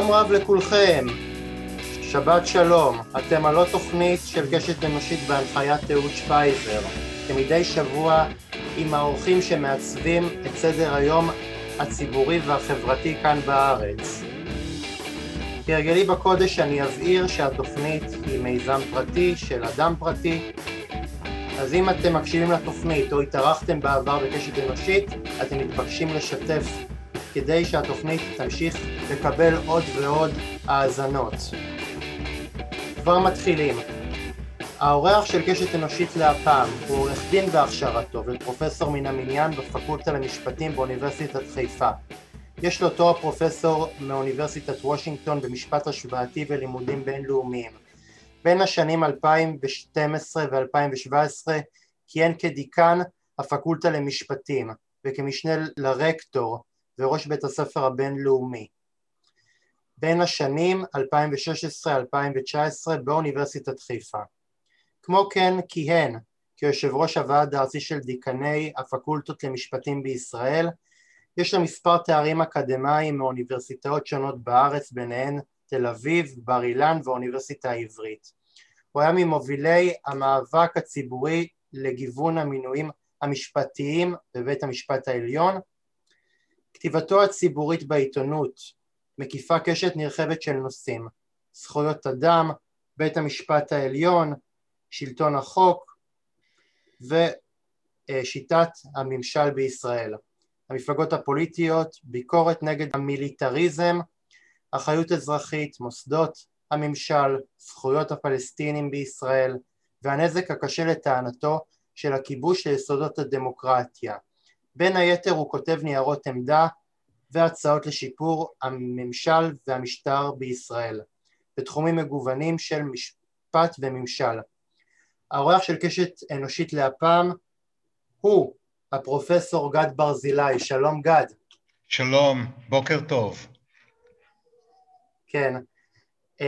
שלום רב לכולכם, שבת שלום, אתם עוד תוכנית של קשת אנושית בהנחיית אהוד שפייזר, כמדי שבוע עם האורחים שמעצבים את סדר היום הציבורי והחברתי כאן בארץ. כהרגלי בקודש אני אבהיר שהתוכנית היא מיזם פרטי של אדם פרטי, אז אם אתם מקשיבים לתוכנית או התארחתם בעבר בקשת אנושית, אתם מתבקשים לשתף כדי שהתוכנית תמשיך לקבל עוד ועוד האזנות. כבר מתחילים. האורח של קשת אנושית להפעם הוא עורך דין בהכשרתו ופרופסור מן המניין בפקולטה למשפטים באוניברסיטת חיפה. יש לו תואר פרופסור מאוניברסיטת וושינגטון במשפט השוואתי ולימודים בינלאומיים. בין השנים 2012 ו-2017 כיהן כדיקן הפקולטה למשפטים וכמשנה לרקטור וראש בית הספר הבינלאומי. בין השנים 2016-2019 באוניברסיטת חיפה. כמו כן כיהן כיושב ראש הוועד הארצי של דיקני הפקולטות למשפטים בישראל, יש לו מספר תארים אקדמיים מאוניברסיטאות שונות בארץ, ביניהן תל אביב, בר אילן והאוניברסיטה העברית. הוא היה ממובילי המאבק הציבורי לגיוון המינויים המשפטיים בבית המשפט העליון. כתיבתו הציבורית בעיתונות מקיפה קשת נרחבת של נושאים, זכויות אדם, בית המשפט העליון, שלטון החוק ושיטת הממשל בישראל. המפלגות הפוליטיות, ביקורת נגד המיליטריזם, אחריות אזרחית, מוסדות הממשל, זכויות הפלסטינים בישראל והנזק הקשה לטענתו של הכיבוש ליסודות הדמוקרטיה. בין היתר הוא כותב ניירות עמדה והצעות לשיפור הממשל והמשטר בישראל בתחומים מגוונים של משפט וממשל. האורח של קשת אנושית להפעם הוא הפרופסור גד ברזילי, שלום גד. שלום, בוקר טוב. כן, uh,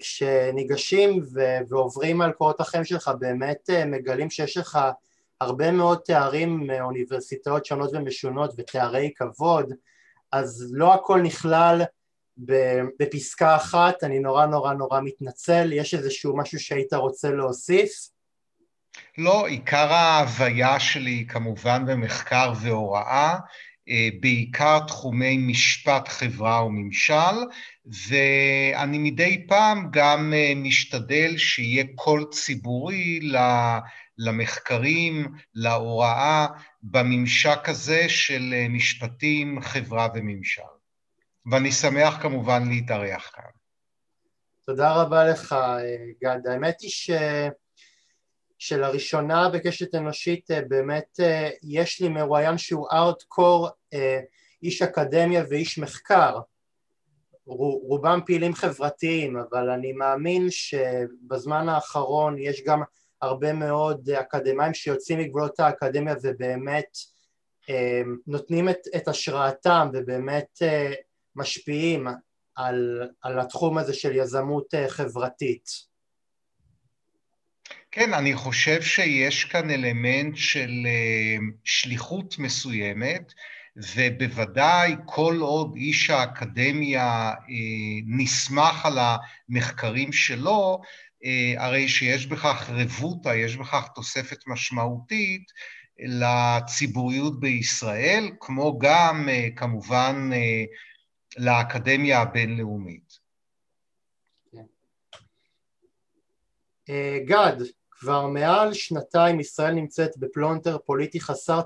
כשניגשים ו- ועוברים על קורות החיים שלך באמת uh, מגלים שיש לך הרבה מאוד תארים מאוניברסיטאות שונות ומשונות ותארי כבוד, אז לא הכל נכלל בפסקה אחת, אני נורא נורא נורא מתנצל, יש איזשהו משהו שהיית רוצה להוסיף? לא, עיקר ההוויה שלי כמובן במחקר והוראה, אה, בעיקר תחומי משפט, חברה וממשל, ואני מדי פעם גם אה, משתדל שיהיה קול ציבורי למחקרים, להוראה, בממשק הזה של אה, משפטים, חברה וממשל. ואני שמח כמובן להתארח כאן. תודה רבה לך, גד. האמת היא ש... שלראשונה בקשת אנושית אה, באמת אה, יש לי מרואיין שהוא ארטקור אה, איש אקדמיה ואיש מחקר רובם פעילים חברתיים אבל אני מאמין שבזמן האחרון יש גם הרבה מאוד אקדמאים שיוצאים מגבולות האקדמיה ובאמת נותנים את, את השראתם ובאמת משפיעים על, על התחום הזה של יזמות חברתית. כן, אני חושב שיש כאן אלמנט של אה, שליחות מסוימת, ובוודאי כל עוד איש האקדמיה אה, נסמך על המחקרים שלו, אה, הרי שיש בכך רבותא, יש בכך תוספת משמעותית לציבוריות בישראל, כמו גם כמובן לאקדמיה הבינלאומית. כן. גד, כבר מעל שנתיים ישראל נמצאת בפלונטר פוליטי חסר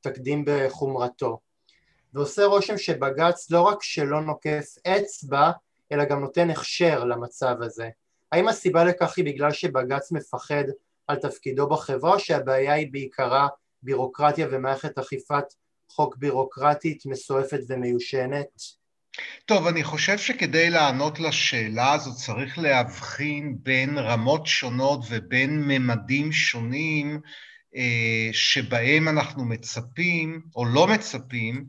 תקדים בחומרתו ועושה רושם שבג"ץ לא רק שלא נוקף אצבע אלא גם נותן הכשר למצב הזה. האם הסיבה לכך היא בגלל שבג"ץ מפחד על תפקידו בחברה שהבעיה היא בעיקרה בירוקרטיה ומערכת אכיפת חוק בירוקרטית מסועפת ומיושנת? טוב, אני חושב שכדי לענות לשאלה הזאת צריך להבחין בין רמות שונות ובין ממדים שונים אה, שבהם אנחנו מצפים או לא מצפים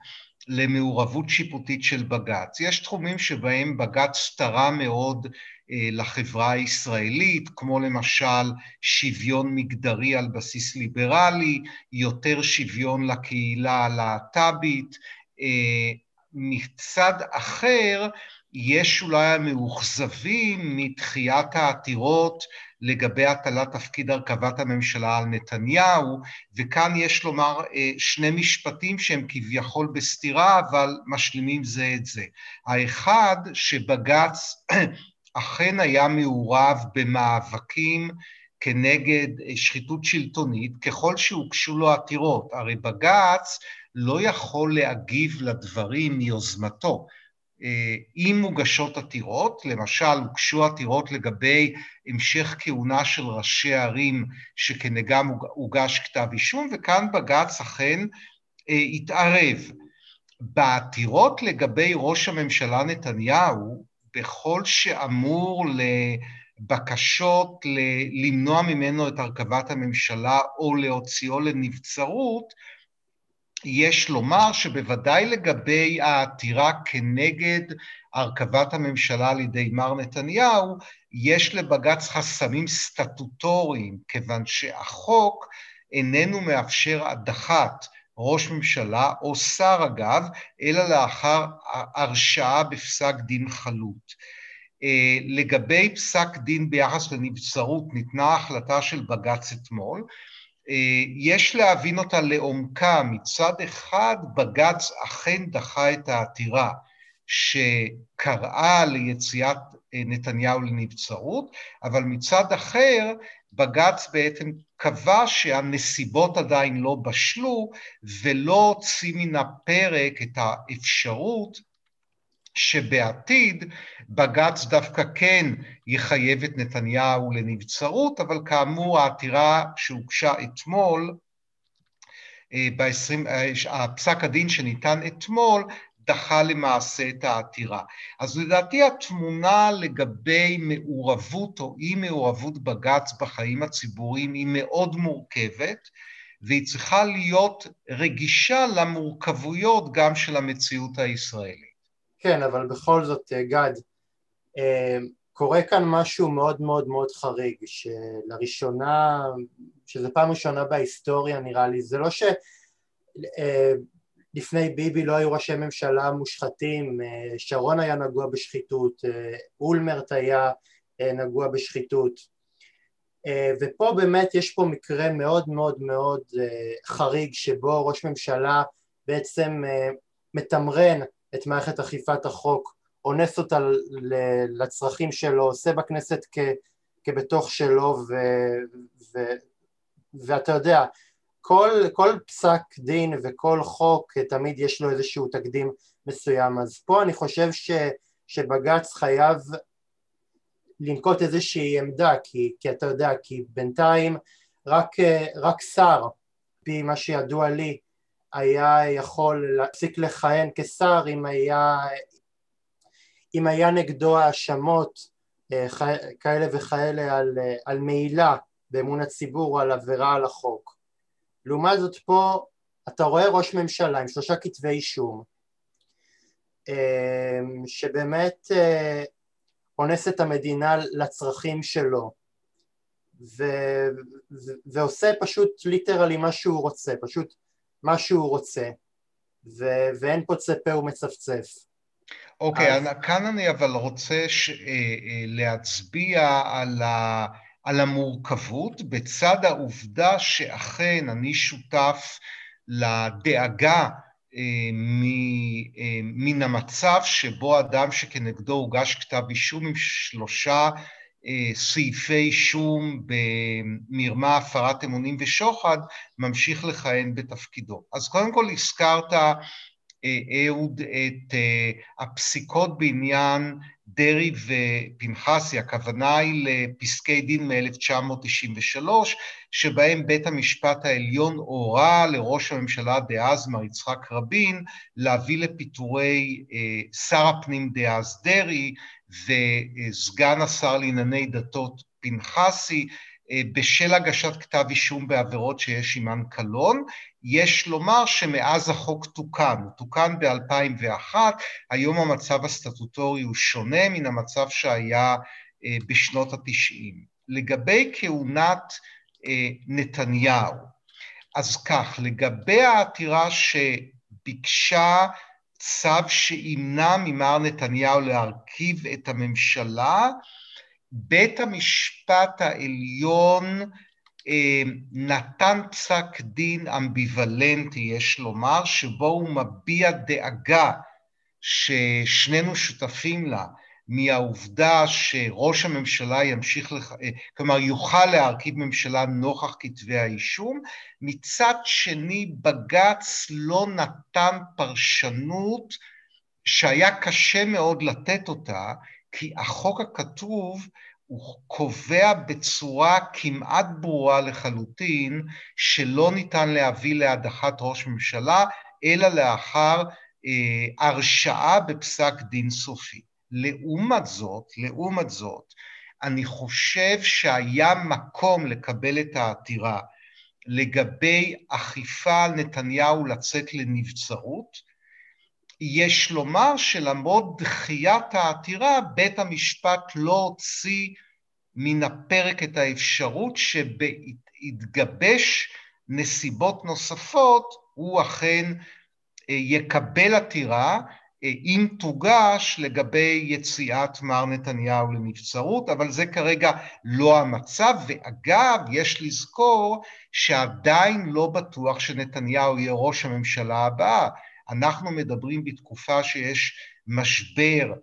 למעורבות שיפוטית של בג"ץ. יש תחומים שבהם בג"ץ תרם מאוד לחברה הישראלית, כמו למשל שוויון מגדרי על בסיס ליברלי, יותר שוויון לקהילה הלהט"בית, אה, מצד אחר, יש אולי המאוכזבים מתחיית העתירות לגבי הטלת תפקיד הרכבת הממשלה על נתניהו, וכאן יש לומר אה, שני משפטים שהם כביכול בסתירה, אבל משלימים זה את זה. האחד, שבג"ץ אכן היה מעורב במאבקים כנגד אה, שחיתות שלטונית, ככל שהוגשו לו עתירות. הרי בג"ץ לא יכול להגיב לדברים מיוזמתו. אה, אם מוגשות עתירות, למשל הוגשו עתירות לגבי המשך כהונה של ראשי ערים שכנגדם הוגש כתב אישום, וכאן בג"ץ אכן אה, התערב. בעתירות לגבי ראש הממשלה נתניהו, בכל שאמור לבקשות למנוע ממנו את הרכבת הממשלה או להוציאו לנבצרות, יש לומר שבוודאי לגבי העתירה כנגד הרכבת הממשלה על ידי מר נתניהו, יש לבג"ץ חסמים סטטוטוריים, כיוון שהחוק איננו מאפשר הדחת ראש ממשלה, או שר אגב, אלא לאחר הרשעה בפסק דין חלוט. אה, לגבי פסק דין ביחס לנבצרות ניתנה החלטה של בג"ץ אתמול, אה, יש להבין אותה לעומקה. מצד אחד, בג"ץ אכן דחה את העתירה שקראה ליציאת אה, נתניהו לנבצרות, אבל מצד אחר, בג"ץ בעצם קבע שהנסיבות עדיין לא בשלו ולא הוציא מן הפרק את האפשרות שבעתיד בג"ץ דווקא כן יחייב את נתניהו לנבצרות, אבל כאמור העתירה שהוגשה אתמול, אה, ב-20, אה, הפסק הדין שניתן אתמול, דחה למעשה את העתירה. אז לדעתי התמונה לגבי מעורבות או אי מעורבות בג"ץ בחיים הציבוריים היא מאוד מורכבת, והיא צריכה להיות רגישה למורכבויות גם של המציאות הישראלית. כן, אבל בכל זאת, אה, גד, אה, קורה כאן משהו מאוד מאוד מאוד חריג, שלראשונה, שזו פעם ראשונה בהיסטוריה נראה לי, זה לא שלפני אה, ביבי לא היו ראשי ממשלה מושחתים, שרון היה נגוע בשחיתות, אולמרט היה נגוע בשחיתות, ופה באמת יש פה מקרה מאוד מאוד מאוד חריג שבו ראש ממשלה בעצם מתמרן את מערכת אכיפת החוק, אונס אותה לצרכים שלו, עושה בכנסת כ, כבתוך שלו ו, ו, ואתה יודע, כל, כל פסק דין וכל חוק תמיד יש לו איזשהו תקדים מסוים, אז פה אני חושב ש, שבג"ץ חייב לנקוט איזושהי עמדה, כי, כי אתה יודע, כי בינתיים רק, רק שר, פי מה שידוע לי, היה יכול להפסיק לכהן כשר אם היה, אם היה נגדו האשמות אה, כאלה וכאלה על, על מעילה באמון הציבור על עבירה על החוק. לעומת זאת פה אתה רואה ראש ממשלה עם שלושה כתבי אישום אה, שבאמת אה, אונס את המדינה לצרכים שלו ו, ו, ועושה פשוט ליטרלי מה שהוא רוצה, פשוט מה שהוא רוצה, ו- ואין פה צפה ומצפצף. אוקיי, אז... כאן אני אבל רוצה ש... אה, אה, להצביע על, ה... על המורכבות, בצד העובדה שאכן אני שותף לדאגה אה, מן המצב שבו אדם שכנגדו הוגש כתב אישום עם שלושה אה, סעיפי אישום במרמה, הפרת אמונים ושוחד, ממשיך לכהן בתפקידו. אז קודם כל הזכרת, אה, אהוד, את אה, הפסיקות בעניין דרעי ופנחסי, הכוונה היא לפסקי דין מ-1993, שבהם בית המשפט העליון הורה לראש הממשלה דאז, מר יצחק רבין, להביא לפיטורי שר הפנים דאז דרעי, וסגן השר לענייני דתות פנחסי אה, בשל הגשת כתב אישום בעבירות שיש עימן קלון. יש לומר שמאז החוק תוקן, הוא תוקן ב-2001, היום המצב הסטטוטורי הוא שונה מן המצב שהיה אה, בשנות התשעים. לגבי כהונת אה, נתניהו, אז כך, לגבי העתירה שביקשה צו שימנע ממר נתניהו להרכיב את הממשלה. בית המשפט העליון נתן פסק דין אמביוולנטי, יש לומר, שבו הוא מביע דאגה ששנינו שותפים לה, מהעובדה שראש הממשלה ימשיך, לח... אה, כלומר יוכל להרכיב ממשלה נוכח כתבי האישום, מצד שני בג"ץ לא נתן פרשנות שהיה קשה מאוד לתת אותה, כי החוק הכתוב הוא קובע בצורה כמעט ברורה לחלוטין שלא ניתן להביא להדחת ראש ממשלה, אלא לאחר אה, הרשעה בפסק דין סופי. לעומת זאת, לעומת זאת, אני חושב שהיה מקום לקבל את העתירה לגבי אכיפה על נתניהו לצאת לנבצרות. יש לומר שלמרות דחיית העתירה, בית המשפט לא הוציא מן הפרק את האפשרות שבהתגבש נסיבות נוספות הוא אכן אה, יקבל עתירה אה, אם תוגש לגבי יציאת מר נתניהו לנבצרות, אבל זה כרגע לא המצב, ואגב, יש לזכור שעדיין לא בטוח שנתניהו יהיה ראש הממשלה הבאה. אנחנו מדברים בתקופה שיש משבר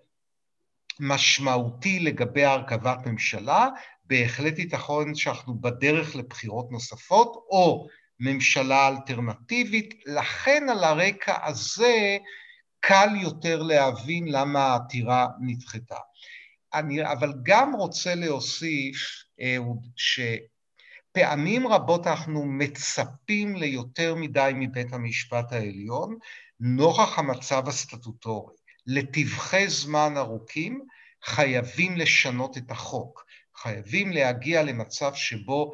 משמעותי לגבי הרכבת ממשלה, בהחלט ייתכון שאנחנו בדרך לבחירות נוספות, או ממשלה אלטרנטיבית, לכן על הרקע הזה קל יותר להבין למה העתירה נדחתה. אני אבל גם רוצה להוסיף, אהוד, שפעמים רבות אנחנו מצפים ליותר מדי מבית המשפט העליון, נוכח המצב הסטטוטורי. לטווחי זמן ארוכים חייבים לשנות את החוק. חייבים להגיע למצב שבו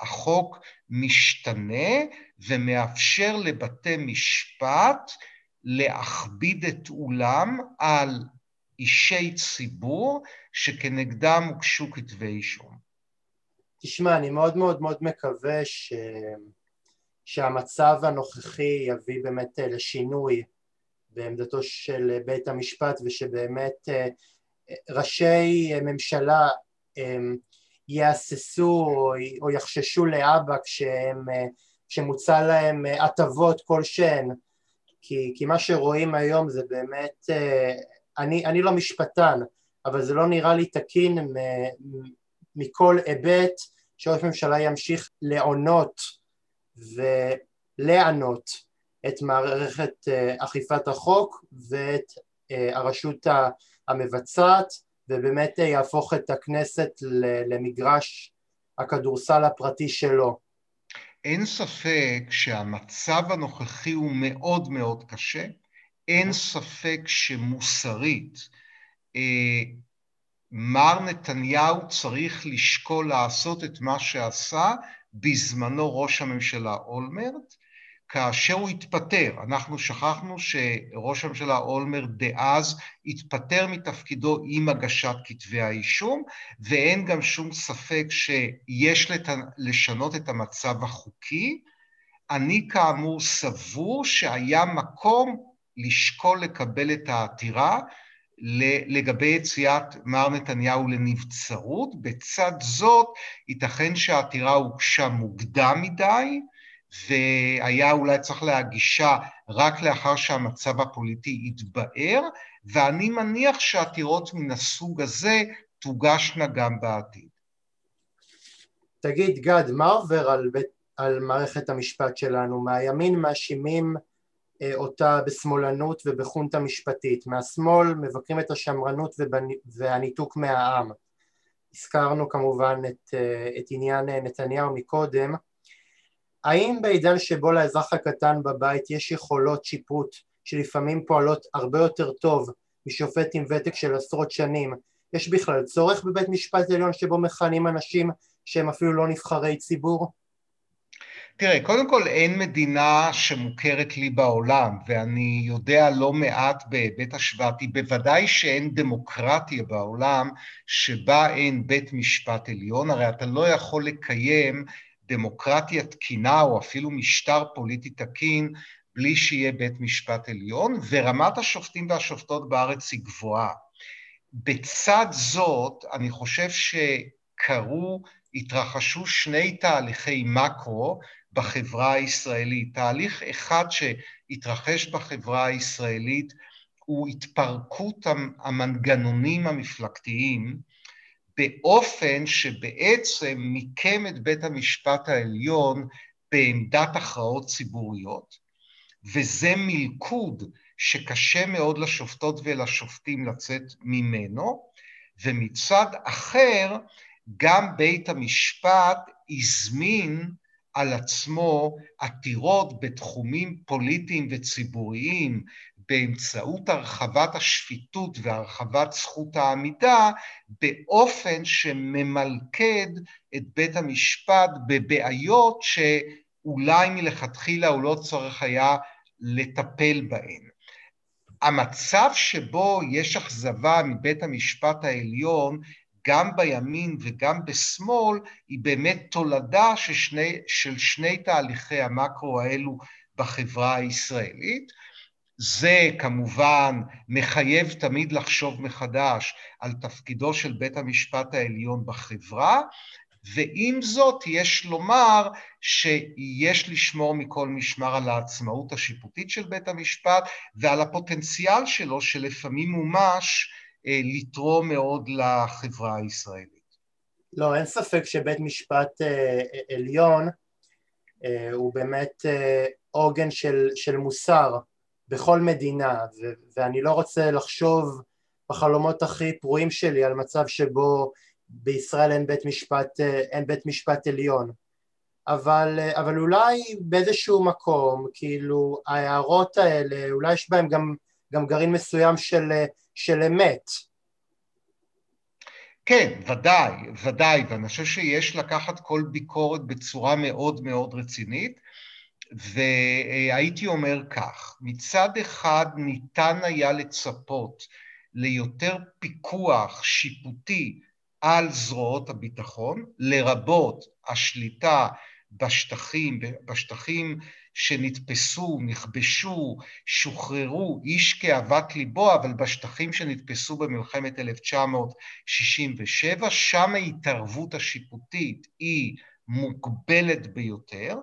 החוק משתנה ומאפשר לבתי משפט להכביד את אולם על אישי ציבור שכנגדם הוגשו כתבי אישום. תשמע, אני מאוד מאוד מאוד מקווה ש... שהמצב הנוכחי יביא באמת אה, לשינוי בעמדתו של בית המשפט ושבאמת אה, ראשי ממשלה יהססו או יחששו לאבא כשהם, אה, כשמוצע להם הטבות כלשהן. כי, כי מה שרואים היום זה באמת, אני, אני לא משפטן אבל זה לא נראה לי תקין מכל היבט שראש ממשלה ימשיך לעונות ולענות את מערכת אה, אכיפת החוק ואת אה, הרשות המבצעת ובאמת אה, יהפוך את הכנסת למגרש הכדורסל הפרטי שלו. אין ספק שהמצב הנוכחי הוא מאוד מאוד קשה, אין ספק שמוסרית מר נתניהו צריך לשקול לעשות את מה שעשה בזמנו ראש הממשלה אולמרט, כאשר הוא התפטר. אנחנו שכחנו שראש הממשלה אולמרט דאז התפטר מתפקידו עם הגשת כתבי האישום, ואין גם שום ספק שיש לשנות את המצב החוקי. אני כאמור סבור שהיה מקום לשקול לקבל את העתירה לגבי יציאת מר נתניהו לנבצרות. בצד זאת, ייתכן שהעתירה הוגשה מוקדם מדי, והיה אולי צריך להגישה רק לאחר שהמצב הפוליטי יתבהר, ואני מניח שעתירות מן הסוג הזה תוגשנה גם בעתיד. תגיד, גד, מה עובר על, בית, על מערכת המשפט שלנו? מהימין מאשימים אה, אותה בשמאלנות ובחונטה משפטית, מהשמאל מבקרים את השמרנות והניתוק מהעם. הזכרנו כמובן את, אה, את עניין אה, נתניהו מקודם. האם בעידן שבו לאזרח הקטן בבית יש יכולות שיפוט שלפעמים פועלות הרבה יותר טוב משופט עם ותק של עשרות שנים, יש בכלל צורך בבית משפט עליון שבו מכהנים אנשים שהם אפילו לא נבחרי ציבור? תראה, קודם כל אין מדינה שמוכרת לי בעולם, ואני יודע לא מעט בהיבט השוואתי, בוודאי שאין דמוקרטיה בעולם שבה אין בית משפט עליון, הרי אתה לא יכול לקיים דמוקרטיה תקינה או אפילו משטר פוליטי תקין בלי שיהיה בית משפט עליון, ורמת השופטים והשופטות בארץ היא גבוהה. בצד זאת, אני חושב שקרו, התרחשו שני תהליכי מקרו בחברה הישראלית. תהליך אחד שהתרחש בחברה הישראלית הוא התפרקות המנגנונים המפלגתיים באופן שבעצם מיקם את בית המשפט העליון בעמדת הכרעות ציבוריות, וזה מלכוד שקשה מאוד לשופטות ולשופטים לצאת ממנו, ומצד אחר גם בית המשפט הזמין על עצמו עתירות בתחומים פוליטיים וציבוריים באמצעות הרחבת השפיטות והרחבת זכות העמידה באופן שממלכד את בית המשפט בבעיות שאולי מלכתחילה הוא לא צריך היה לטפל בהן. המצב שבו יש אכזבה מבית המשפט העליון גם בימין וגם בשמאל היא באמת תולדה של שני, של שני תהליכי המקרו האלו בחברה הישראלית. זה כמובן מחייב תמיד לחשוב מחדש על תפקידו של בית המשפט העליון בחברה, ועם זאת יש לומר שיש לשמור מכל משמר על העצמאות השיפוטית של בית המשפט ועל הפוטנציאל שלו שלפעמים מומש לתרום מאוד לחברה הישראלית. לא, אין ספק שבית משפט אה, עליון אה, הוא באמת עוגן של, של מוסר בכל מדינה, ו- ואני לא רוצה לחשוב בחלומות הכי פרועים שלי על מצב שבו בישראל אין בית משפט, אין בית משפט עליון. אבל, אבל אולי באיזשהו מקום, כאילו ההערות האלה, אולי יש בהן גם, גם גרעין מסוים של, של אמת. כן, ודאי, ודאי, ואני חושב שיש לקחת כל ביקורת בצורה מאוד מאוד רצינית, והייתי אומר כך, מצד אחד ניתן היה לצפות ליותר פיקוח שיפוטי על זרועות הביטחון, לרבות השליטה בשטחים, בשטחים שנתפסו, נכבשו, שוחררו, איש כאוות ליבו, אבל בשטחים שנתפסו במלחמת 1967, שם ההתערבות השיפוטית היא מוגבלת ביותר,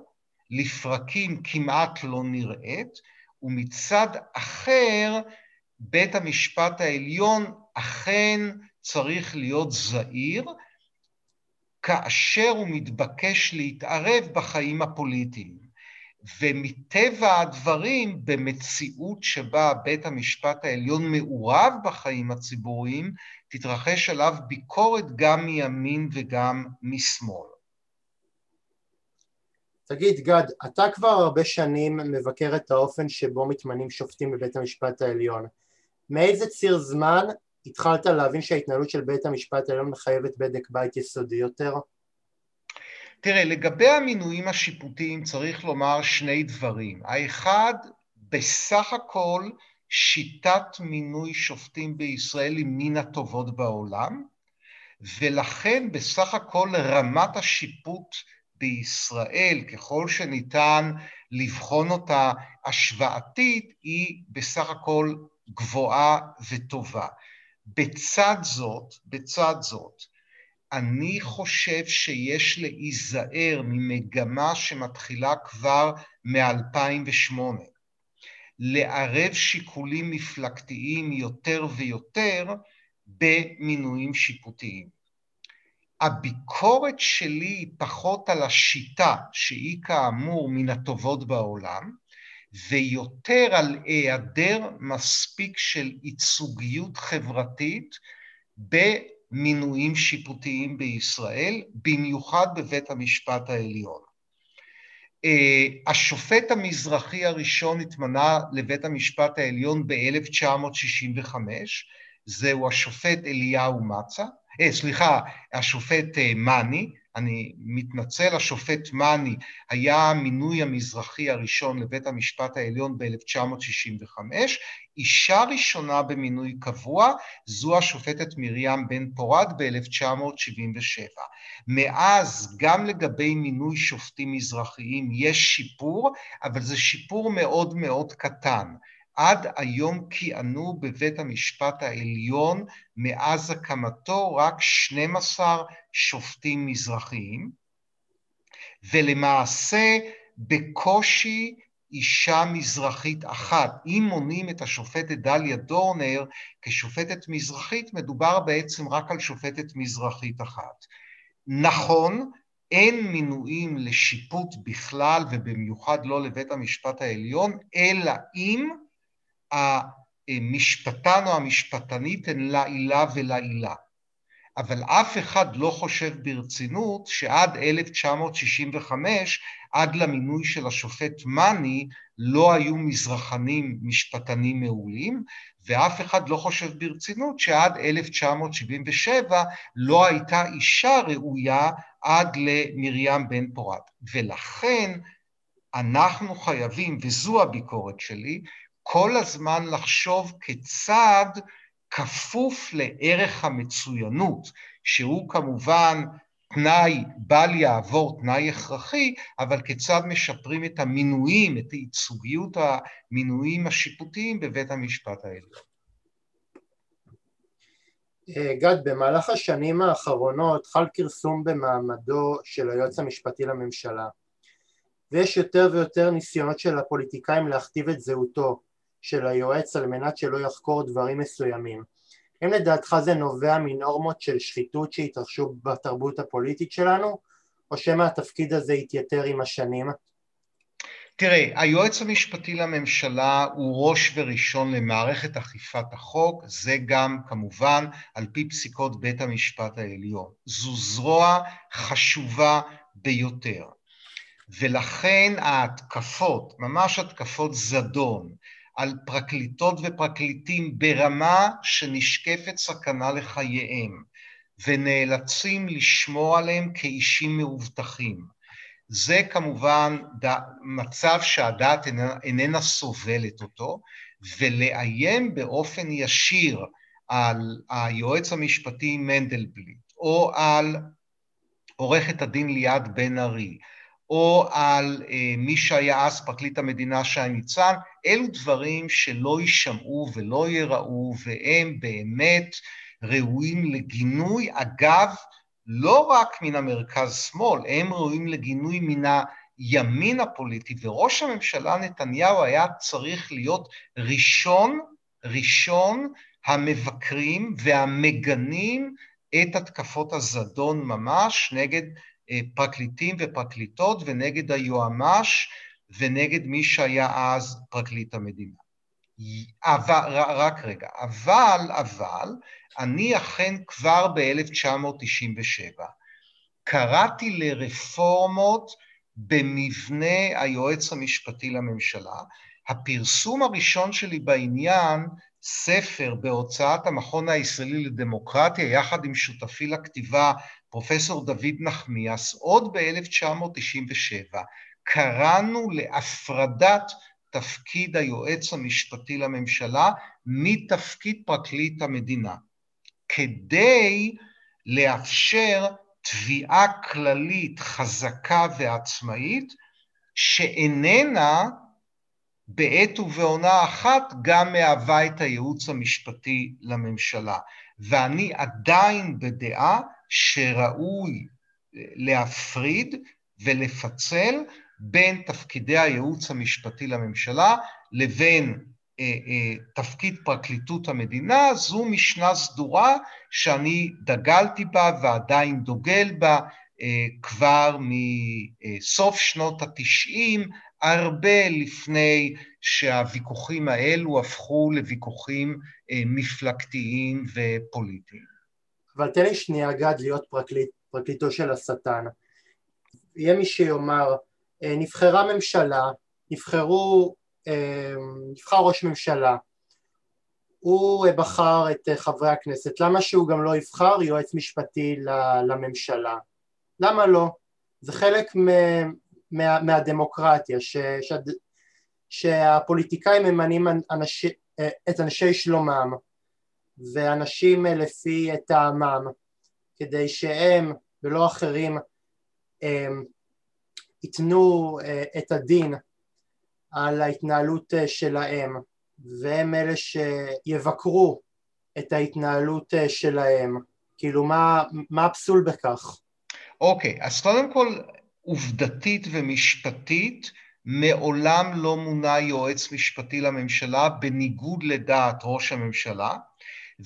לפרקים כמעט לא נראית, ומצד אחר, בית המשפט העליון אכן צריך להיות זהיר, כאשר הוא מתבקש להתערב בחיים הפוליטיים. ומטבע הדברים, במציאות שבה בית המשפט העליון מעורב בחיים הציבוריים, תתרחש עליו ביקורת גם מימין וגם משמאל. תגיד, גד, אתה כבר הרבה שנים מבקר את האופן שבו מתמנים שופטים בבית המשפט העליון. מאיזה ציר זמן התחלת להבין שההתנהלות של בית המשפט העליון מחייבת בדק בית יסודי יותר? תראה, לגבי המינויים השיפוטיים צריך לומר שני דברים. האחד, בסך הכל שיטת מינוי שופטים בישראל היא מן הטובות בעולם, ולכן בסך הכל רמת השיפוט בישראל, ככל שניתן לבחון אותה השוואתית, היא בסך הכל גבוהה וטובה. בצד זאת, בצד זאת, אני חושב שיש להיזהר ממגמה שמתחילה כבר מ-2008, לערב שיקולים מפלגתיים יותר ויותר במינויים שיפוטיים. הביקורת שלי היא פחות על השיטה, שהיא כאמור מן הטובות בעולם, ויותר על היעדר מספיק של ייצוגיות חברתית במינויים שיפוטיים בישראל, במיוחד בבית המשפט העליון. אה, השופט המזרחי הראשון התמנה לבית המשפט העליון ב-1965, זהו השופט אליהו מצה, אה, סליחה, השופט אה, מאני, אני מתנצל, השופט מאני היה המינוי המזרחי הראשון לבית המשפט העליון ב-1965, אישה ראשונה במינוי קבוע זו השופטת מרים בן פורת ב-1977. מאז גם לגבי מינוי שופטים מזרחיים יש שיפור, אבל זה שיפור מאוד מאוד קטן. עד היום כיהנו בבית המשפט העליון מאז הקמתו רק 12 שופטים מזרחיים, ולמעשה בקושי אישה מזרחית אחת. אם מונים את השופטת דליה דורנר כשופטת מזרחית, מדובר בעצם רק על שופטת מזרחית אחת. נכון, אין מינויים לשיפוט בכלל ובמיוחד לא לבית המשפט העליון, אלא אם המשפטן או המשפטנית הן לעילה ולעילה. אבל אף אחד לא חושב ברצינות שעד 1965, עד למינוי של השופט מאני, לא היו מזרחנים משפטנים מעולים, ואף אחד לא חושב ברצינות שעד 1977 לא הייתה אישה ראויה עד למרים בן פורת. ולכן אנחנו חייבים, וזו הביקורת שלי, כל הזמן לחשוב כיצד כפוף לערך המצוינות, שהוא כמובן תנאי בל יעבור, תנאי הכרחי, אבל כיצד משפרים את המינויים, את הייצוגיות המינויים השיפוטיים בבית המשפט העליון. אה, גד, במהלך השנים האחרונות חל כרסום במעמדו של היועץ המשפטי לממשלה ויש יותר ויותר ניסיונות של הפוליטיקאים להכתיב את זהותו של היועץ על מנת שלא יחקור דברים מסוימים. האם לדעתך זה נובע מנורמות של שחיתות שהתרחשו בתרבות הפוליטית שלנו, או שמא התפקיד הזה התייתר עם השנים? תראה, היועץ המשפטי לממשלה הוא ראש וראשון למערכת אכיפת החוק, זה גם כמובן על פי פסיקות בית המשפט העליון. זו זרוע חשובה ביותר. ולכן ההתקפות, ממש התקפות זדון, על פרקליטות ופרקליטים ברמה שנשקפת סכנה לחייהם ונאלצים לשמור עליהם כאישים מאובטחים. זה כמובן מצב שהדעת איננה, איננה סובלת אותו, ולאיים באופן ישיר על היועץ המשפטי מנדלבליט, או על עורכת הדין ליעד בן ארי, או על אה, מי שהיה אז פרקליט המדינה שי ניצן, אלו דברים שלא יישמעו ולא ייראו, והם באמת ראויים לגינוי. אגב, לא רק מן המרכז-שמאל, הם ראויים לגינוי מן הימין הפוליטי, וראש הממשלה נתניהו היה צריך להיות ראשון, ראשון המבקרים והמגנים את התקפות הזדון ממש נגד פרקליטים ופרקליטות ונגד היועמ"ש ונגד מי שהיה אז פרקליט המדינה. אבל, רק רגע, אבל, אבל, אני אכן כבר ב-1997 קראתי לרפורמות במבנה היועץ המשפטי לממשלה. הפרסום הראשון שלי בעניין, ספר בהוצאת המכון הישראלי לדמוקרטיה, יחד עם שותפי לכתיבה פרופסור דוד נחמיאס, עוד ב-1997, קראנו להפרדת תפקיד היועץ המשפטי לממשלה מתפקיד פרקליט המדינה, כדי לאפשר תביעה כללית חזקה ועצמאית, שאיננה בעת ובעונה אחת גם מהווה את הייעוץ המשפטי לממשלה. ואני עדיין בדעה שראוי להפריד ולפצל בין תפקידי הייעוץ המשפטי לממשלה לבין אה, אה, תפקיד פרקליטות המדינה, זו משנה סדורה שאני דגלתי בה ועדיין דוגל בה אה, כבר מסוף שנות התשעים, הרבה לפני שהוויכוחים האלו הפכו לוויכוחים אה, מפלגתיים ופוליטיים. אבל תן לי שנייה גד להיות פרקליט, פרקליטו של השטן. יהיה מי שיאמר, אה, נבחרה ממשלה, נבחרו, אה, נבחר ראש ממשלה, הוא בחר את חברי הכנסת, למה שהוא גם לא יבחר יועץ משפטי לממשלה? למה לא? זה חלק מה, מהדמוקרטיה, ש, ש, שהפוליטיקאים ממנים אנשי, את אנשי שלומם ואנשים לפי טעמם כדי שהם ולא אחרים ייתנו את הדין על ההתנהלות שלהם והם אלה שיבקרו את ההתנהלות שלהם כאילו מה, מה הפסול בכך? אוקיי, okay, אז קודם כל עובדתית ומשפטית מעולם לא מונה יועץ משפטי לממשלה בניגוד לדעת ראש הממשלה,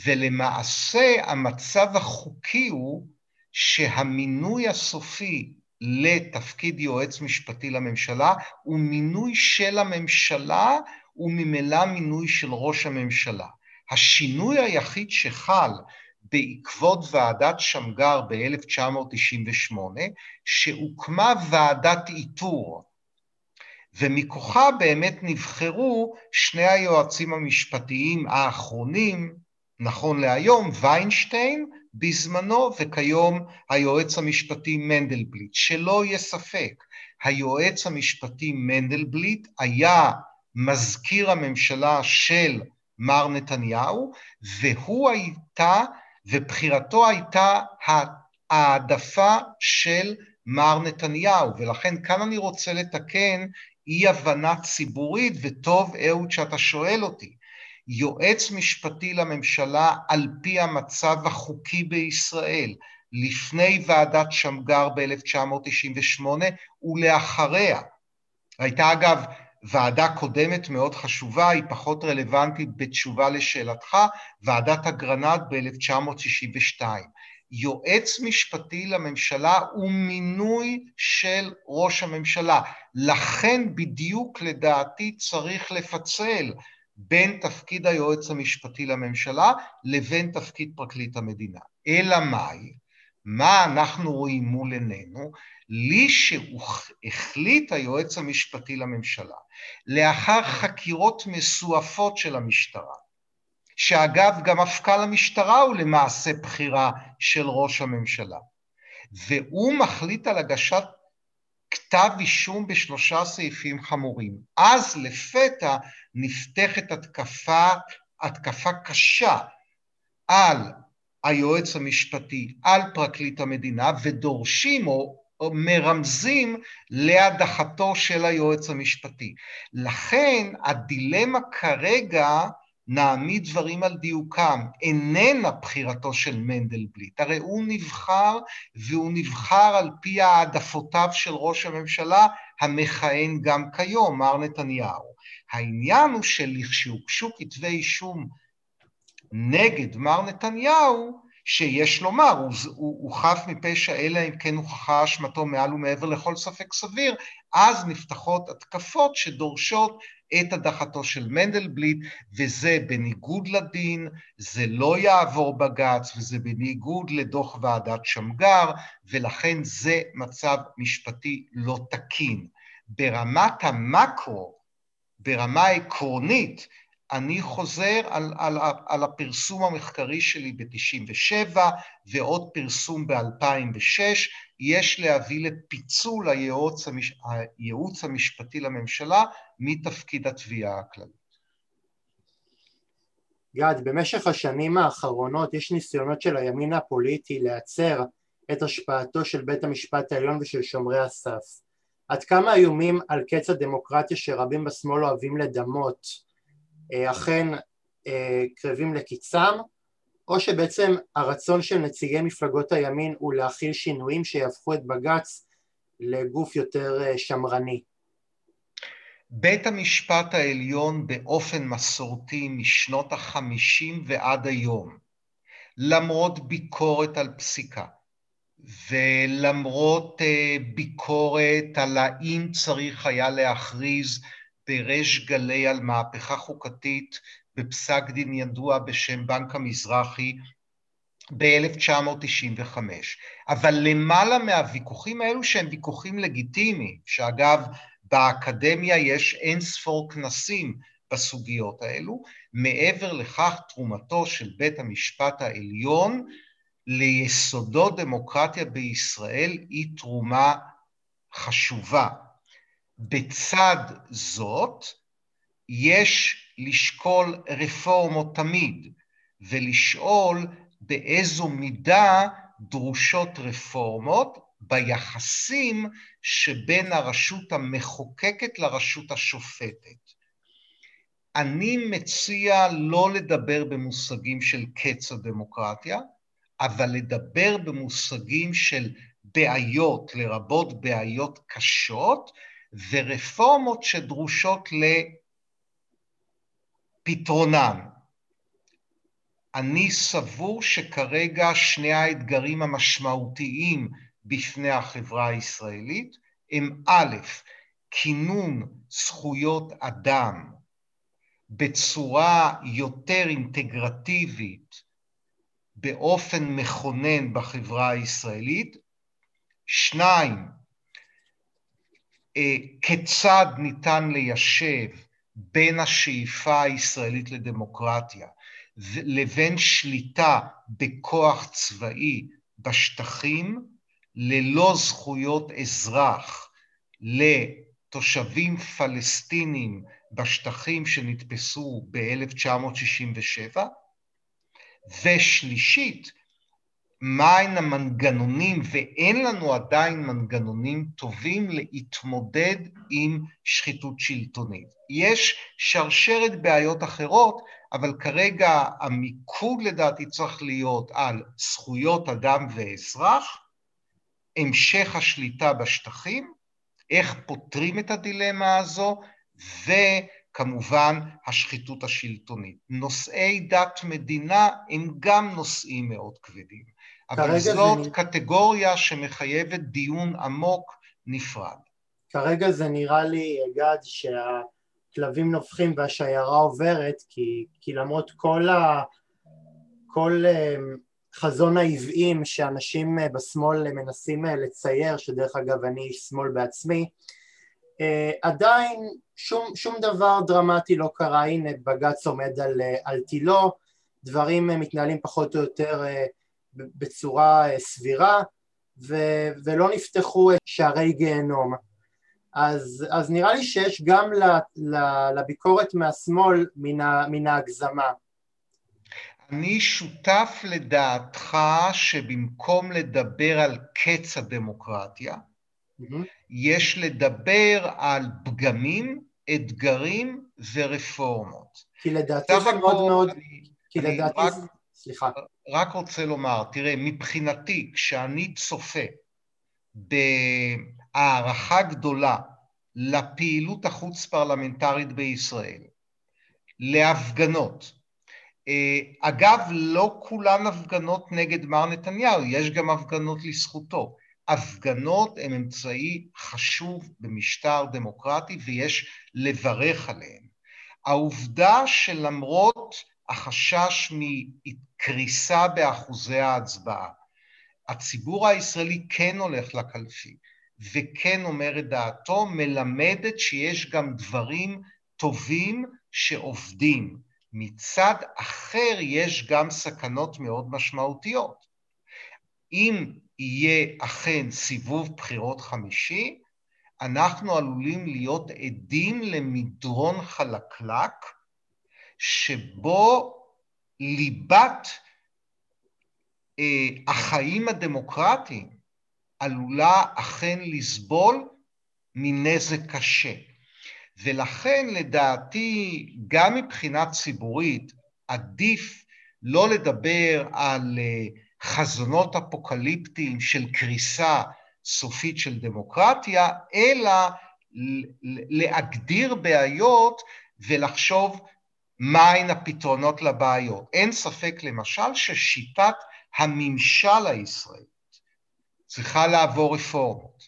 ולמעשה המצב החוקי הוא שהמינוי הסופי לתפקיד יועץ משפטי לממשלה הוא מינוי של הממשלה וממילא מינוי של ראש הממשלה. השינוי היחיד שחל בעקבות ועדת שמגר ב-1998, שהוקמה ועדת איתור, ומכוחה באמת נבחרו שני היועצים המשפטיים האחרונים, נכון להיום, ויינשטיין בזמנו, וכיום היועץ המשפטי מנדלבליט. שלא יהיה ספק, היועץ המשפטי מנדלבליט היה מזכיר הממשלה של מר נתניהו, והוא הייתה ובחירתו הייתה העדפה של מר נתניהו, ולכן כאן אני רוצה לתקן אי הבנה ציבורית, וטוב אהוד שאתה שואל אותי. יועץ משפטי לממשלה על פי המצב החוקי בישראל, לפני ועדת שמגר ב-1998 ולאחריה. הייתה אגב ועדה קודמת מאוד חשובה, היא פחות רלוונטית בתשובה לשאלתך, ועדת אגרנט ב-1962. יועץ משפטי לממשלה הוא מינוי של ראש הממשלה. לכן בדיוק לדעתי צריך לפצל בין תפקיד היועץ המשפטי לממשלה לבין תפקיד פרקליט המדינה. אלא מאי? מה אנחנו רואים מול עינינו? לי שהחליט היועץ המשפטי לממשלה, לאחר חקירות מסועפות של המשטרה, שאגב גם מפכ"ל המשטרה הוא למעשה בחירה של ראש הממשלה, והוא מחליט על הגשת כתב אישום בשלושה סעיפים חמורים. אז לפתע נפתחת התקפה, התקפה קשה על היועץ המשפטי, על פרקליט המדינה, ודורשים או מרמזים להדחתו של היועץ המשפטי. לכן הדילמה כרגע, נעמיד דברים על דיוקם, איננה בחירתו של מנדלבליט. הרי הוא נבחר, והוא נבחר על פי העדפותיו של ראש הממשלה המכהן גם כיום, מר נתניהו. העניין הוא שלכשהוגשו כתבי אישום נגד מר נתניהו, שיש לומר, הוא, הוא, הוא חף מפשע אלא אם כן הוכחה אשמתו מעל ומעבר לכל ספק סביר, אז נפתחות התקפות שדורשות את הדחתו של מנדלבליט, וזה בניגוד לדין, זה לא יעבור בג"ץ, וזה בניגוד לדוח ועדת שמגר, ולכן זה מצב משפטי לא תקין. ברמת המקרו, ברמה עקרונית, אני חוזר על, על, על הפרסום המחקרי שלי ב-97' ועוד פרסום ב-2006, יש להביא לפיצול הייעוץ, המש, הייעוץ המשפטי לממשלה מתפקיד התביעה הכללית. גד, במשך השנים האחרונות יש ניסיונות של הימין הפוליטי להצר את השפעתו של בית המשפט העליון ושל שומרי הסף. עד כמה איומים על קץ הדמוקרטיה שרבים בשמאל אוהבים לדמות אה, אכן אה, קרבים לקיצם, או שבעצם הרצון של נציגי מפלגות הימין הוא להכיל שינויים שיהפכו את בג"ץ לגוף יותר אה, שמרני. בית המשפט העליון באופן מסורתי משנות החמישים ועד היום, למרות ביקורת על פסיקה ולמרות ביקורת על האם צריך היה להכריז בריש גלי על מהפכה חוקתית בפסק דין ידוע בשם בנק המזרחי ב-1995. אבל למעלה מהוויכוחים האלו שהם ויכוחים לגיטימיים, שאגב באקדמיה יש אין ספור כנסים בסוגיות האלו, מעבר לכך תרומתו של בית המשפט העליון ליסודו דמוקרטיה בישראל היא תרומה חשובה. בצד זאת, יש לשקול רפורמות תמיד, ולשאול באיזו מידה דרושות רפורמות ביחסים שבין הרשות המחוקקת לרשות השופטת. אני מציע לא לדבר במושגים של קץ הדמוקרטיה, אבל לדבר במושגים של בעיות, לרבות בעיות קשות, ורפורמות שדרושות לפתרונן. אני סבור שכרגע שני האתגרים המשמעותיים בפני החברה הישראלית הם א', כינון זכויות אדם בצורה יותר אינטגרטיבית באופן מכונן בחברה הישראלית, שניים, אה, כיצד ניתן ליישב בין השאיפה הישראלית לדמוקרטיה לבין שליטה בכוח צבאי בשטחים ללא זכויות אזרח לתושבים פלסטינים בשטחים שנתפסו ב-1967, ושלישית, מהם המנגנונים, ואין לנו עדיין מנגנונים טובים להתמודד עם שחיתות שלטונית. יש שרשרת בעיות אחרות, אבל כרגע המיקוד לדעתי צריך להיות על זכויות אדם ואזרח, המשך השליטה בשטחים, איך פותרים את הדילמה הזו, וכמובן השחיתות השלטונית. נושאי דת מדינה הם גם נושאים מאוד כבדים. אבל זאת זה... קטגוריה שמחייבת דיון עמוק נפרד. כרגע זה נראה לי, גד, שהכלבים נובחים והשיירה עוברת, כי, כי למרות כל, ה, כל אה, חזון העוועים שאנשים אה, בשמאל מנסים אה, לצייר, שדרך אגב אני איש שמאל בעצמי, עדיין שום, שום דבר דרמטי לא קרה, הנה בג"ץ עומד על, על תילו, דברים מתנהלים פחות או יותר בצורה אה, סבירה ו- ולא נפתחו שערי גיהנום. אז, אז נראה לי שיש גם לביקורת מהשמאל מן ההגזמה. אני שותף לדעתך שבמקום לדבר על קץ הדמוקרטיה, mm-hmm. יש לדבר על פגמים, אתגרים ורפורמות. כי לדעתי זה מאוד מאוד... כי לדעתי... רק... סליחה. רק רוצה לומר, תראה, מבחינתי, כשאני צופה בהערכה גדולה לפעילות החוץ פרלמנטרית בישראל, להפגנות, אה, אגב, לא כולן הפגנות נגד מר נתניהו, יש גם הפגנות לזכותו. הפגנות הן אמצעי חשוב במשטר דמוקרטי ויש לברך עליהן. העובדה שלמרות החשש מקריסה באחוזי ההצבעה. הציבור הישראלי כן הולך לקלפי וכן אומר את דעתו, מלמדת שיש גם דברים טובים שעובדים. מצד אחר יש גם סכנות מאוד משמעותיות. אם יהיה אכן סיבוב בחירות חמישי, אנחנו עלולים להיות עדים למדרון חלקלק שבו ליבת אה, החיים הדמוקרטיים עלולה אכן לסבול מנזק קשה. ולכן לדעתי, גם מבחינה ציבורית, עדיף לא לדבר על אה, חזונות אפוקליפטיים של קריסה סופית של דמוקרטיה, אלא להגדיר בעיות ולחשוב מהן הפתרונות לבעיות. אין ספק למשל ששיטת הממשל הישראלית צריכה לעבור רפורמות.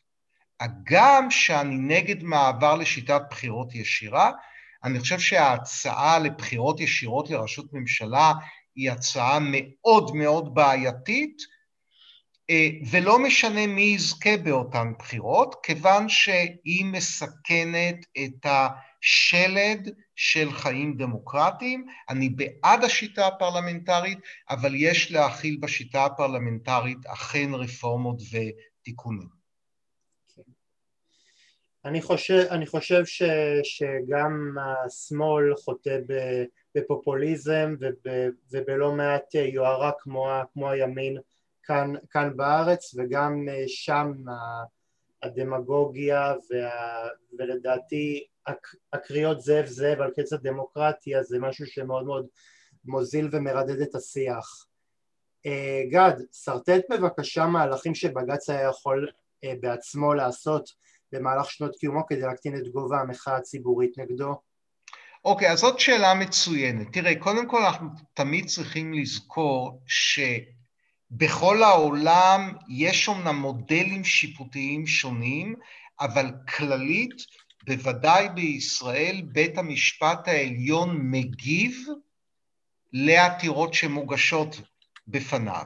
הגם שאני נגד מעבר לשיטת בחירות ישירה, אני חושב שההצעה לבחירות ישירות לראשות ממשלה היא הצעה מאוד מאוד בעייתית, אה, ולא משנה מי יזכה באותן בחירות, כיוון שהיא מסכנת את השלד של חיים דמוקרטיים. אני בעד השיטה הפרלמנטרית, אבל יש להכיל בשיטה הפרלמנטרית אכן רפורמות ותיקונים. אני חושב, אני חושב ש, שגם השמאל חוטא בפופוליזם וב, ובלא מעט יוהרה כמו, כמו הימין כאן, כאן בארץ וגם שם הדמגוגיה וה, ולדעתי הקריאות זאב זאב על קץ הדמוקרטיה זה משהו שמאוד מאוד מוזיל ומרדד את השיח. גד, שרטט בבקשה מהלכים שבג"ץ היה יכול בעצמו לעשות במהלך שנות קיומו כדי להקטין את גובה המחאה הציבורית נגדו? אוקיי, אז זאת שאלה מצוינת. תראה, קודם כל אנחנו תמיד צריכים לזכור שבכל העולם יש אומנם מודלים שיפוטיים שונים, אבל כללית, בוודאי בישראל, בית המשפט העליון מגיב לעתירות שמוגשות בפניו.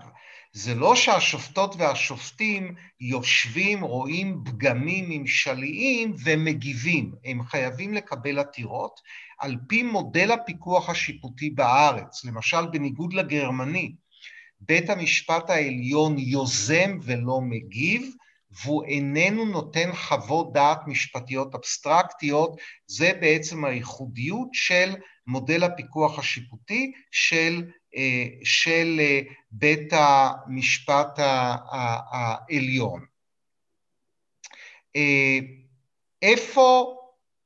זה לא שהשופטות והשופטים יושבים, רואים פגמים ממשליים ומגיבים, הם חייבים לקבל עתירות על פי מודל הפיקוח השיפוטי בארץ, למשל בניגוד לגרמני, בית המשפט העליון יוזם ולא מגיב, והוא איננו נותן חוות דעת משפטיות אבסטרקטיות, זה בעצם הייחודיות של מודל הפיקוח השיפוטי של אה, של אה, בית המשפט העליון. אה, איפה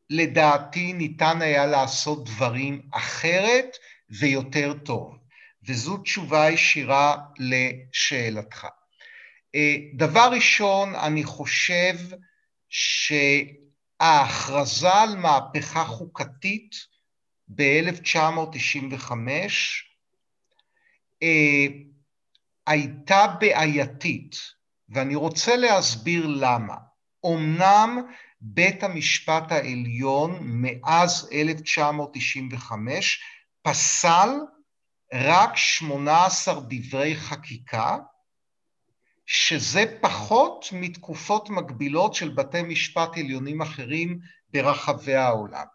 לדעתי ניתן היה לעשות דברים אחרת ויותר טוב? וזו תשובה ישירה לשאלתך. דבר ראשון, אני חושב שההכרזה על מהפכה חוקתית ב-1995 אה, הייתה בעייתית, ואני רוצה להסביר למה. אמנם בית המשפט העליון מאז 1995 פסל רק 18 דברי חקיקה, שזה פחות מתקופות מקבילות של בתי משפט עליונים אחרים ברחבי העולם.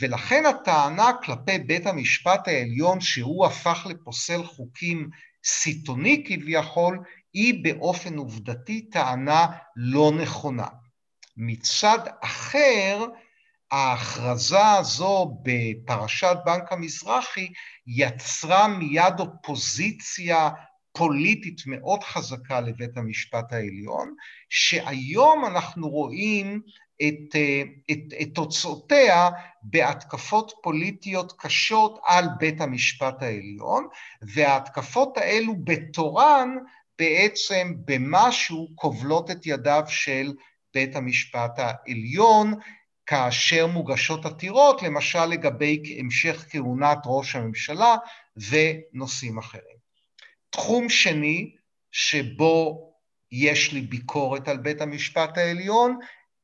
ולכן הטענה כלפי בית המשפט העליון שהוא הפך לפוסל חוקים סיטוני כביכול, היא באופן עובדתי טענה לא נכונה. מצד אחר, ההכרזה הזו בפרשת בנק המזרחי יצרה מיד אופוזיציה פוליטית מאוד חזקה לבית המשפט העליון, שהיום אנחנו רואים את, את, את תוצאותיה בהתקפות פוליטיות קשות על בית המשפט העליון, וההתקפות האלו בתורן בעצם במשהו כובלות את ידיו של בית המשפט העליון, כאשר מוגשות עתירות, למשל לגבי המשך כהונת ראש הממשלה ונושאים אחרים. תחום שני שבו יש לי ביקורת על בית המשפט העליון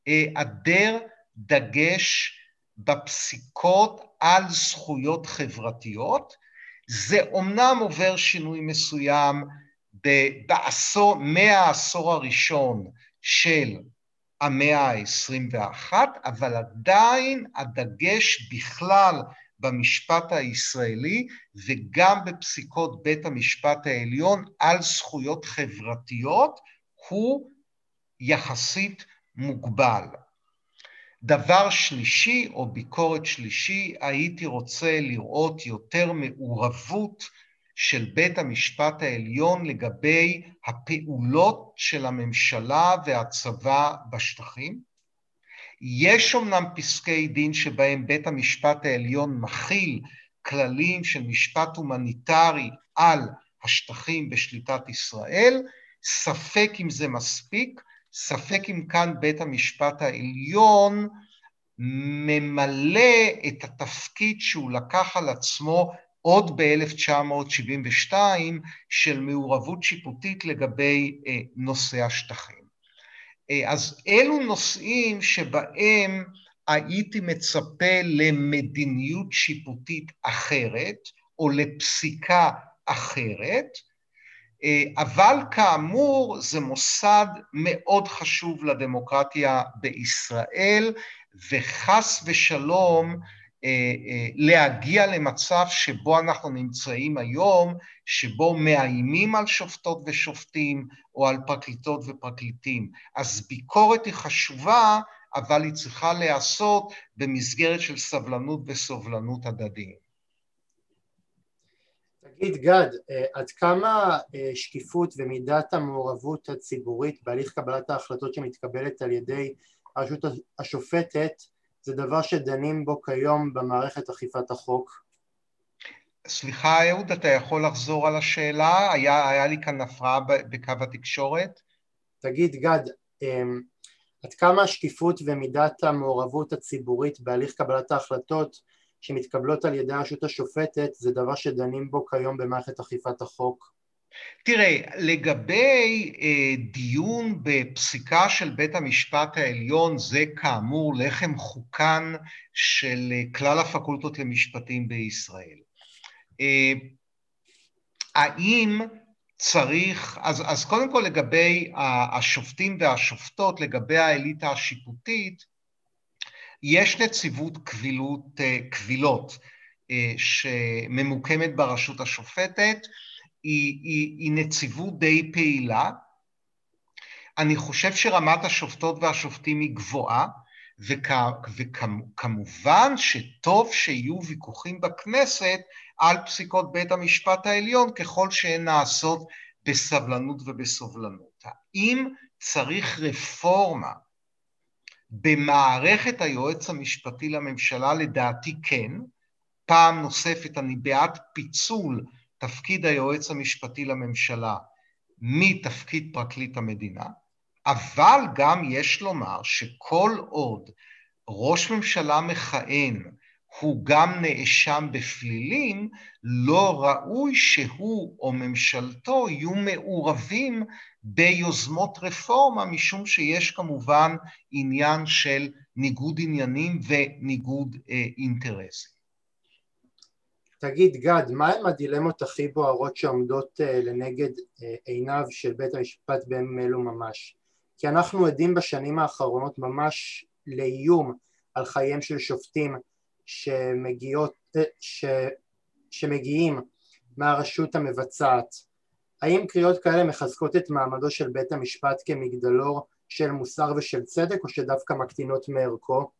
היעדר דגש בפסיקות על זכויות חברתיות. זה אומנם עובר שינוי מסוים בעשור, מהעשור הראשון של המאה ה-21, אבל עדיין הדגש בכלל במשפט הישראלי וגם בפסיקות בית המשפט העליון על זכויות חברתיות הוא יחסית מוגבל. דבר שלישי או ביקורת שלישי, הייתי רוצה לראות יותר מעורבות של בית המשפט העליון לגבי הפעולות של הממשלה והצבא בשטחים. יש אמנם פסקי דין שבהם בית המשפט העליון מכיל כללים של משפט הומניטרי על השטחים בשליטת ישראל, ספק אם זה מספיק, ספק אם כאן בית המשפט העליון ממלא את התפקיד שהוא לקח על עצמו עוד ב-1972 של מעורבות שיפוטית לגבי אה, נושא השטחים. אה, אז אלו נושאים שבהם הייתי מצפה למדיניות שיפוטית אחרת או לפסיקה אחרת, אה, אבל כאמור זה מוסד מאוד חשוב לדמוקרטיה בישראל וחס ושלום להגיע למצב שבו אנחנו נמצאים היום, שבו מאיימים על שופטות ושופטים או על פרקליטות ופרקליטים. אז ביקורת היא חשובה, אבל היא צריכה להיעשות במסגרת של סבלנות וסובלנות הדדיים. תגיד גד, אה, עד כמה אה, שקיפות ומידת המעורבות הציבורית בהליך קבלת ההחלטות שמתקבלת על ידי הרשות השופטת זה דבר שדנים בו כיום במערכת אכיפת החוק? סליחה אהוד, אתה יכול לחזור על השאלה? היה, היה לי כאן הפרעה בקו התקשורת. תגיד גד, אמ, עד כמה השקיפות ומידת המעורבות הציבורית בהליך קבלת ההחלטות שמתקבלות על ידי הרשות השופטת זה דבר שדנים בו כיום במערכת אכיפת החוק? תראה, לגבי אה, דיון בפסיקה של בית המשפט העליון, זה כאמור לחם חוקן של אה, כלל הפקולטות למשפטים בישראל. אה, האם צריך, אז, אז קודם כל לגבי השופטים והשופטות, לגבי האליטה השיפוטית, יש נציבות קבילות, אה, קבילות אה, שממוקמת ברשות השופטת, היא, היא, היא נציבות די פעילה. אני חושב שרמת השופטות והשופטים היא גבוהה, וכ, וכמובן שטוב שיהיו ויכוחים בכנסת על פסיקות בית המשפט העליון ככל שהן נעשות בסבלנות ובסובלנות. האם צריך רפורמה במערכת היועץ המשפטי לממשלה? לדעתי כן. פעם נוספת אני בעד פיצול תפקיד היועץ המשפטי לממשלה מתפקיד פרקליט המדינה, אבל גם יש לומר שכל עוד ראש ממשלה מכהן הוא גם נאשם בפלילים, לא ראוי שהוא או ממשלתו יהיו מעורבים ביוזמות רפורמה, משום שיש כמובן עניין של ניגוד עניינים וניגוד אה, אינטרסים. תגיד גד, מהם הדילמות הכי בוערות שעומדות אה, לנגד אה, עיניו של בית המשפט בימים אלו ממש? כי אנחנו עדים בשנים האחרונות ממש לאיום על חייהם של שופטים שמגיעות, אה, ש, שמגיעים מהרשות המבצעת. האם קריאות כאלה מחזקות את מעמדו של בית המשפט כמגדלור של מוסר ושל צדק או שדווקא מקטינות מערכו?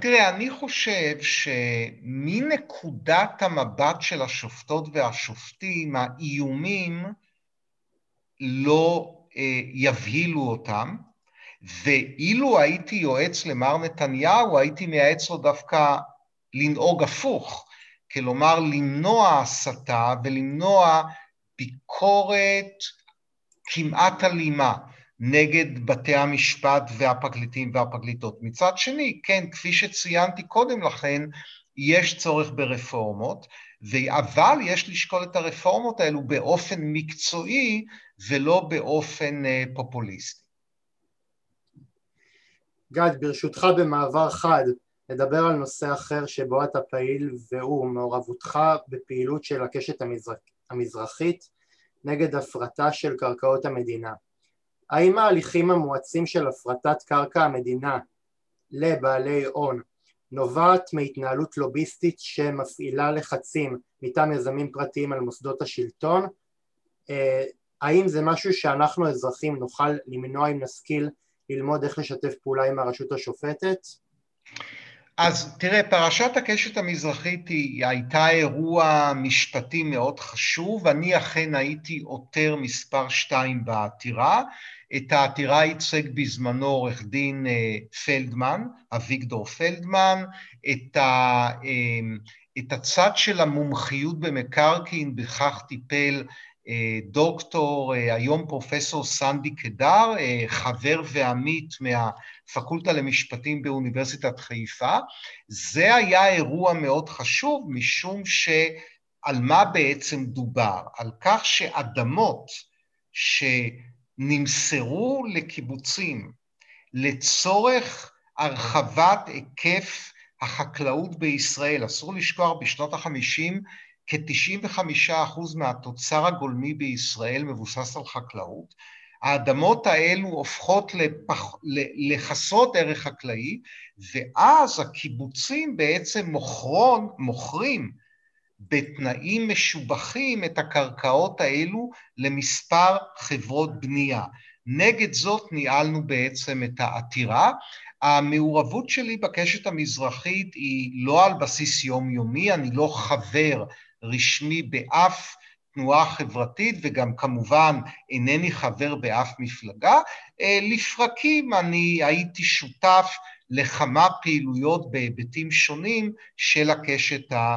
תראה, אני חושב שמנקודת המבט של השופטות והשופטים, האיומים לא אה, יבהילו אותם, ואילו הייתי יועץ למר נתניהו, הייתי מייעץ לו דווקא לנהוג הפוך, כלומר למנוע הסתה ולמנוע ביקורת כמעט אלימה נגד בתי המשפט והפרקליטים והפרקליטות. מצד שני, כן, כפי שציינתי קודם לכן, יש צורך ברפורמות, אבל יש לשקול את הרפורמות האלו באופן מקצועי ולא באופן אה, פופוליסטי. גד, ברשותך במעבר חד, נדבר על נושא אחר שבו אתה פעיל והוא מעורבותך בפעילות של הקשת המזרח, המזרחית נגד הפרטה של קרקעות המדינה. האם ההליכים המואצים של הפרטת קרקע המדינה לבעלי הון נובעת מהתנהלות לוביסטית שמפעילה לחצים מטעם יזמים פרטיים על מוסדות השלטון? אה, האם זה משהו שאנחנו האזרחים נוכל למנוע אם נשכיל ללמוד איך לשתף פעולה עם הרשות השופטת? אז תראה, פרשת הקשת המזרחית היא הייתה אירוע משפטי מאוד חשוב, אני אכן הייתי עותר מספר שתיים בעתירה, את העתירה ייצג בזמנו עורך דין אה, פלדמן, אביגדור פלדמן, את, ה, אה, את הצד של המומחיות במקרקעין בכך טיפל אה, דוקטור, היום פרופסור סנדי קדר, חבר ועמית מהפקולטה למשפטים באוניברסיטת חיפה. זה היה אירוע מאוד חשוב, משום שעל מה בעצם דובר? על כך שאדמות ש... נמסרו לקיבוצים לצורך הרחבת היקף החקלאות בישראל. אסור לשכוח, בשנות החמישים כ-95% מהתוצר הגולמי בישראל מבוסס על חקלאות. האדמות האלו הופכות לפח, לחסרות ערך חקלאי, ואז הקיבוצים בעצם מוכרון, מוכרים בתנאים משובחים את הקרקעות האלו למספר חברות בנייה. נגד זאת ניהלנו בעצם את העתירה. המעורבות שלי בקשת המזרחית היא לא על בסיס יומיומי, אני לא חבר רשמי באף תנועה חברתית וגם כמובן אינני חבר באף מפלגה. אה, לפרקים אני הייתי שותף לכמה פעילויות בהיבטים שונים של הקשת, ה, אה,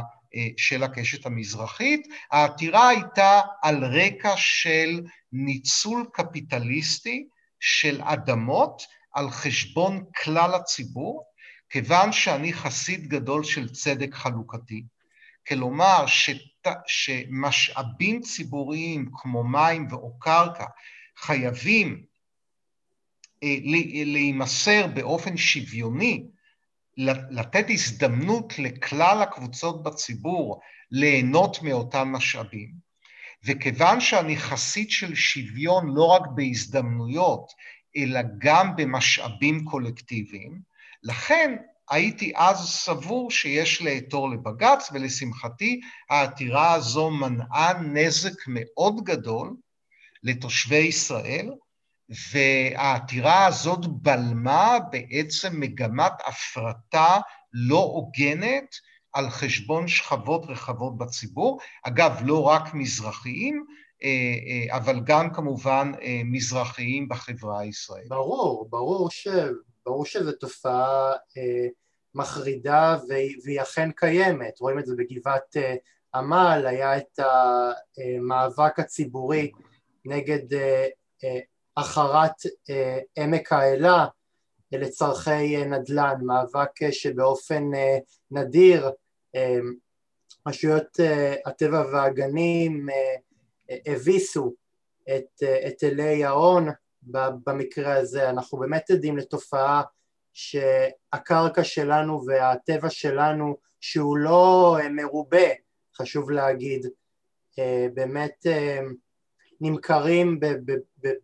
של הקשת המזרחית. העתירה הייתה על רקע של ניצול קפיטליסטי של אדמות על חשבון כלל הציבור, כיוון שאני חסיד גדול של צדק חלוקתי. כלומר, שת, שמשאבים ציבוריים כמו מים או קרקע חייבים אה, להימסר באופן שוויוני, לתת הזדמנות לכלל הקבוצות בציבור ליהנות מאותם משאבים. וכיוון שאני חסיד של שוויון לא רק בהזדמנויות, אלא גם במשאבים קולקטיביים, לכן הייתי אז סבור שיש לעתור לבג"ץ, ולשמחתי העתירה הזו מנעה נזק מאוד גדול לתושבי ישראל, והעתירה הזאת בלמה בעצם מגמת הפרטה לא הוגנת על חשבון שכבות רחבות בציבור, אגב, לא רק מזרחיים, אה, אה, אבל גם כמובן אה, מזרחיים בחברה הישראלית. ברור, ברור, ש... ברור שזו תופעה מחרידה והיא אכן קיימת, רואים את זה בגבעת עמל, היה את המאבק הציבורי נגד החרת עמק האלה לצורכי נדל"ן, מאבק שבאופן נדיר רשויות הטבע והגנים הביסו את היטלי ההון. במקרה הזה, אנחנו באמת עדים לתופעה שהקרקע שלנו והטבע שלנו שהוא לא מרובה, חשוב להגיד, באמת נמכרים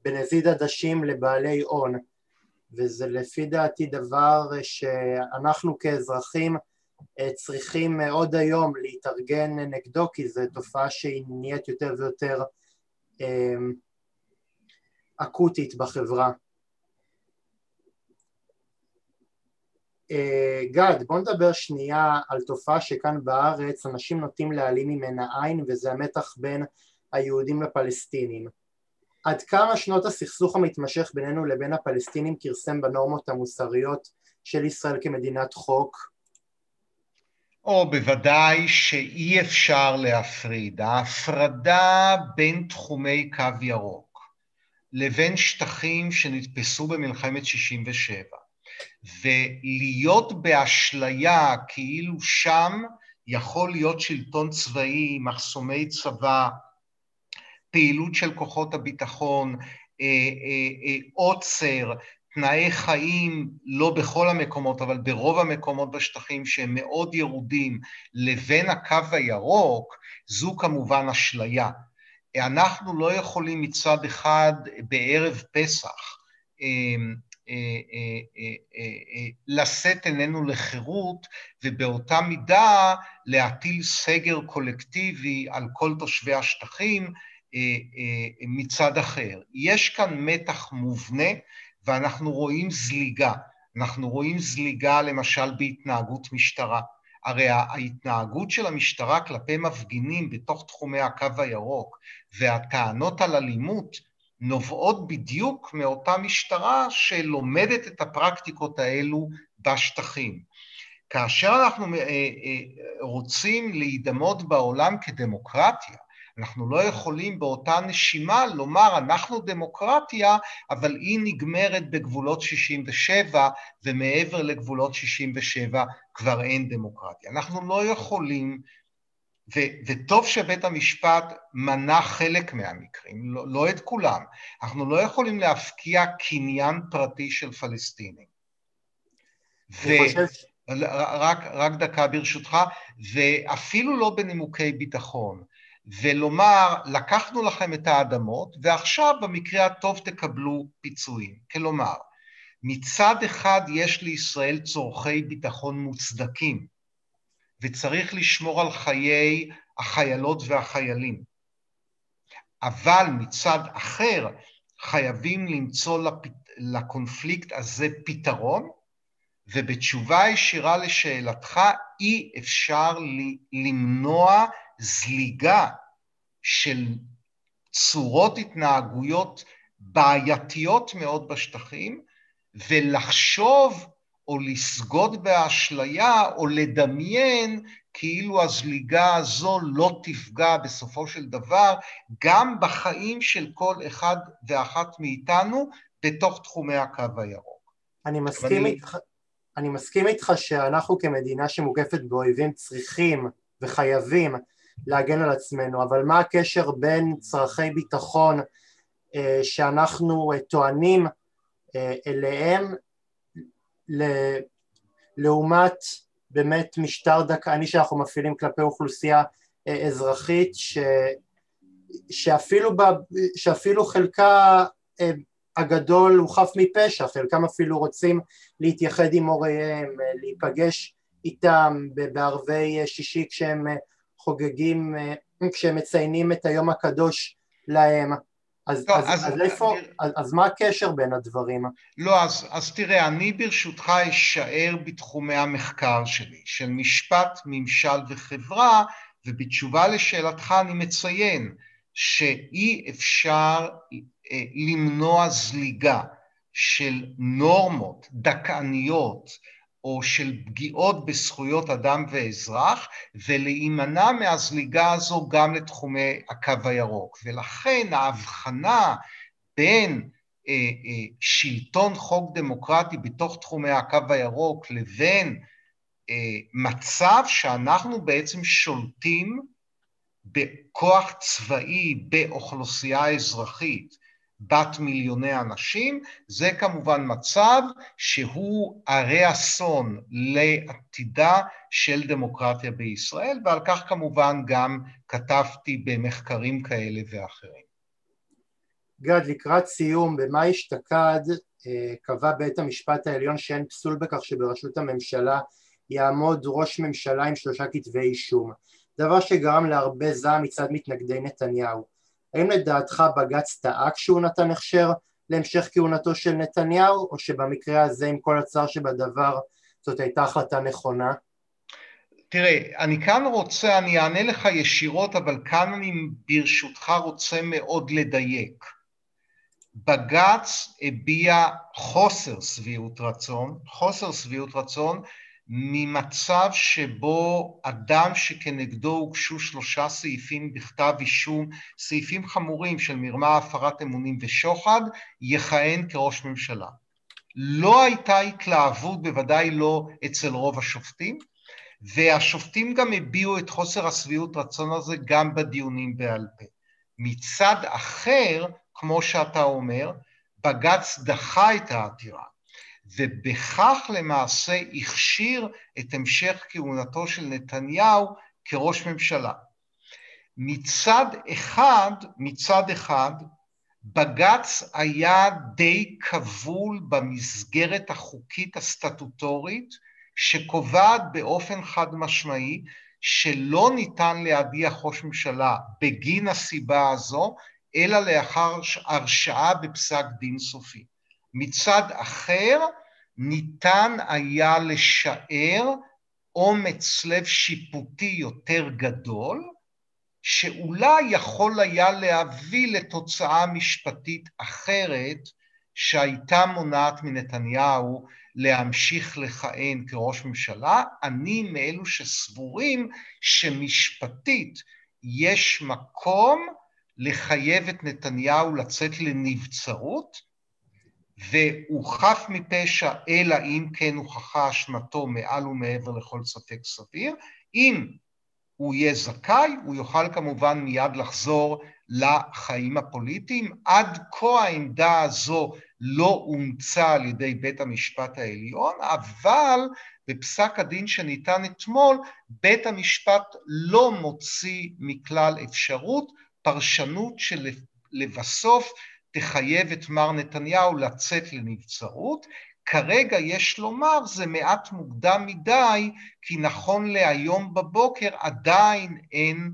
בנזיד עדשים לבעלי הון וזה לפי דעתי דבר שאנחנו כאזרחים צריכים עוד היום להתארגן נגדו כי זו תופעה שהיא נהיית יותר ויותר אמ, אקוטית בחברה. אה, גד, בוא נדבר שנייה על תופעה שכאן בארץ אנשים נוטים להעלים ממנה עין וזה המתח בין היהודים לפלסטינים. עד כמה שנות הסכסוך המתמשך בינינו לבין הפלסטינים כרסם בנורמות המוסריות של ישראל כמדינת חוק? או בוודאי שאי אפשר להפריד. ההפרדה בין תחומי קו ירוק לבין שטחים שנתפסו במלחמת 67' ולהיות באשליה כאילו שם יכול להיות שלטון צבאי, מחסומי צבא, פעילות של כוחות הביטחון, אה, אה, אה, עוצר, תנאי חיים, לא בכל המקומות, אבל ברוב המקומות בשטחים שהם מאוד ירודים, לבין הקו הירוק, זו כמובן אשליה. אנחנו לא יכולים מצד אחד בערב פסח לשאת עינינו לחירות ובאותה מידה להטיל סגר קולקטיבי על כל תושבי השטחים מצד אחר. יש כאן מתח מובנה ואנחנו רואים זליגה. אנחנו רואים זליגה למשל בהתנהגות משטרה. הרי ההתנהגות של המשטרה כלפי מפגינים בתוך תחומי הקו הירוק והטענות על אלימות נובעות בדיוק מאותה משטרה שלומדת את הפרקטיקות האלו בשטחים. כאשר אנחנו אה, רוצים להידמות בעולם כדמוקרטיה, אנחנו לא יכולים באותה נשימה לומר אנחנו דמוקרטיה, אבל היא נגמרת בגבולות 67 ומעבר לגבולות 67 כבר אין דמוקרטיה. אנחנו לא יכולים, ו- וטוב שבית המשפט מנה חלק מהמקרים, לא, לא את כולם, אנחנו לא יכולים להפקיע קניין פרטי של פלסטינים. ו- חושב... רק, רק דקה ברשותך, ואפילו לא בנימוקי ביטחון. ולומר, לקחנו לכם את האדמות, ועכשיו במקרה הטוב תקבלו פיצויים. כלומר, מצד אחד יש לישראל צורכי ביטחון מוצדקים, וצריך לשמור על חיי החיילות והחיילים. אבל מצד אחר, חייבים למצוא לפ... לקונפליקט הזה פתרון, ובתשובה ישירה לשאלתך, אי אפשר למנוע זליגה של צורות התנהגויות בעייתיות מאוד בשטחים, ולחשוב או לסגוד באשליה או לדמיין כאילו הזליגה הזו לא תפגע בסופו של דבר גם בחיים של כל אחד ואחת מאיתנו בתוך תחומי הקו הירוק. אני מסכים, אני... איתך, אני מסכים איתך שאנחנו כמדינה שמוקפת באויבים צריכים וחייבים להגן על עצמנו, אבל מה הקשר בין צרכי ביטחון אה, שאנחנו אה, טוענים אה, אליהם לעומת באמת משטר דכאני שאנחנו מפעילים כלפי אוכלוסייה אזרחית ש, שאפילו, ב, שאפילו חלקה הגדול הוא חף מפשע, חלקם אפילו רוצים להתייחד עם הוריהם, להיפגש איתם בערבי שישי כשהם חוגגים, כשהם מציינים את היום הקדוש להם אז, לא, אז, אז, אז איפה, אני... אז, אז מה הקשר בין הדברים? לא, אז, אז תראה, אני ברשותך אשאר בתחומי המחקר שלי, של משפט, ממשל וחברה, ובתשובה לשאלתך אני מציין שאי אפשר אה, למנוע זליגה של נורמות דכאניות, או של פגיעות בזכויות אדם ואזרח, ולהימנע מהזליגה הזו גם לתחומי הקו הירוק. ולכן ההבחנה בין אה, אה, שלטון חוק דמוקרטי בתוך תחומי הקו הירוק לבין אה, מצב שאנחנו בעצם שולטים בכוח צבאי באוכלוסייה אזרחית, בת מיליוני אנשים, זה כמובן מצב שהוא הרי אסון לעתידה של דמוקרטיה בישראל, ועל כך כמובן גם כתבתי במחקרים כאלה ואחרים. גד, לקראת סיום, במאי אשתקד אה, קבע בית המשפט העליון שאין פסול בכך שבראשות הממשלה יעמוד ראש ממשלה עם שלושה כתבי אישום, דבר שגרם להרבה זעם מצד מתנגדי נתניהו. האם לדעתך בג"ץ טעה כשהוא נתן הכשר להמשך כהונתו של נתניהו, או שבמקרה הזה עם כל הצער שבדבר זאת הייתה החלטה נכונה? תראה, אני כאן רוצה, אני אענה לך ישירות, אבל כאן אני ברשותך רוצה מאוד לדייק. בג"ץ הביע חוסר שביעות רצון, חוסר שביעות רצון ממצב שבו אדם שכנגדו הוגשו שלושה סעיפים בכתב אישום, סעיפים חמורים של מרמה, הפרת אמונים ושוחד, יכהן כראש ממשלה. לא הייתה התלהבות, בוודאי לא אצל רוב השופטים, והשופטים גם הביעו את חוסר השביעות רצון הזה גם בדיונים בעל פה. מצד אחר, כמו שאתה אומר, בג"ץ דחה את העתירה. ובכך למעשה הכשיר את המשך כהונתו של נתניהו כראש ממשלה. מצד אחד, מצד אחד, בג"ץ היה די כבול במסגרת החוקית הסטטוטורית שקובעת באופן חד משמעי שלא ניתן להדיח ראש ממשלה בגין הסיבה הזו, אלא לאחר הרשעה בפסק דין סופי. מצד אחר, ניתן היה לשער אומץ לב שיפוטי יותר גדול, שאולי יכול היה להביא לתוצאה משפטית אחרת שהייתה מונעת מנתניהו להמשיך לכהן כראש ממשלה. אני מאלו שסבורים שמשפטית יש מקום לחייב את נתניהו לצאת לנבצרות, והוא חף מפשע אלא אם כן הוכחה אשמתו מעל ומעבר לכל ספק סביר. אם הוא יהיה זכאי, הוא יוכל כמובן מיד לחזור לחיים הפוליטיים. עד כה העמדה הזו לא אומצה על ידי בית המשפט העליון, אבל בפסק הדין שניתן אתמול, בית המשפט לא מוציא מכלל אפשרות פרשנות שלבסוף תחייב את מר נתניהו לצאת לנבצרות. כרגע יש לומר זה מעט מוקדם מדי, כי נכון להיום בבוקר עדיין אין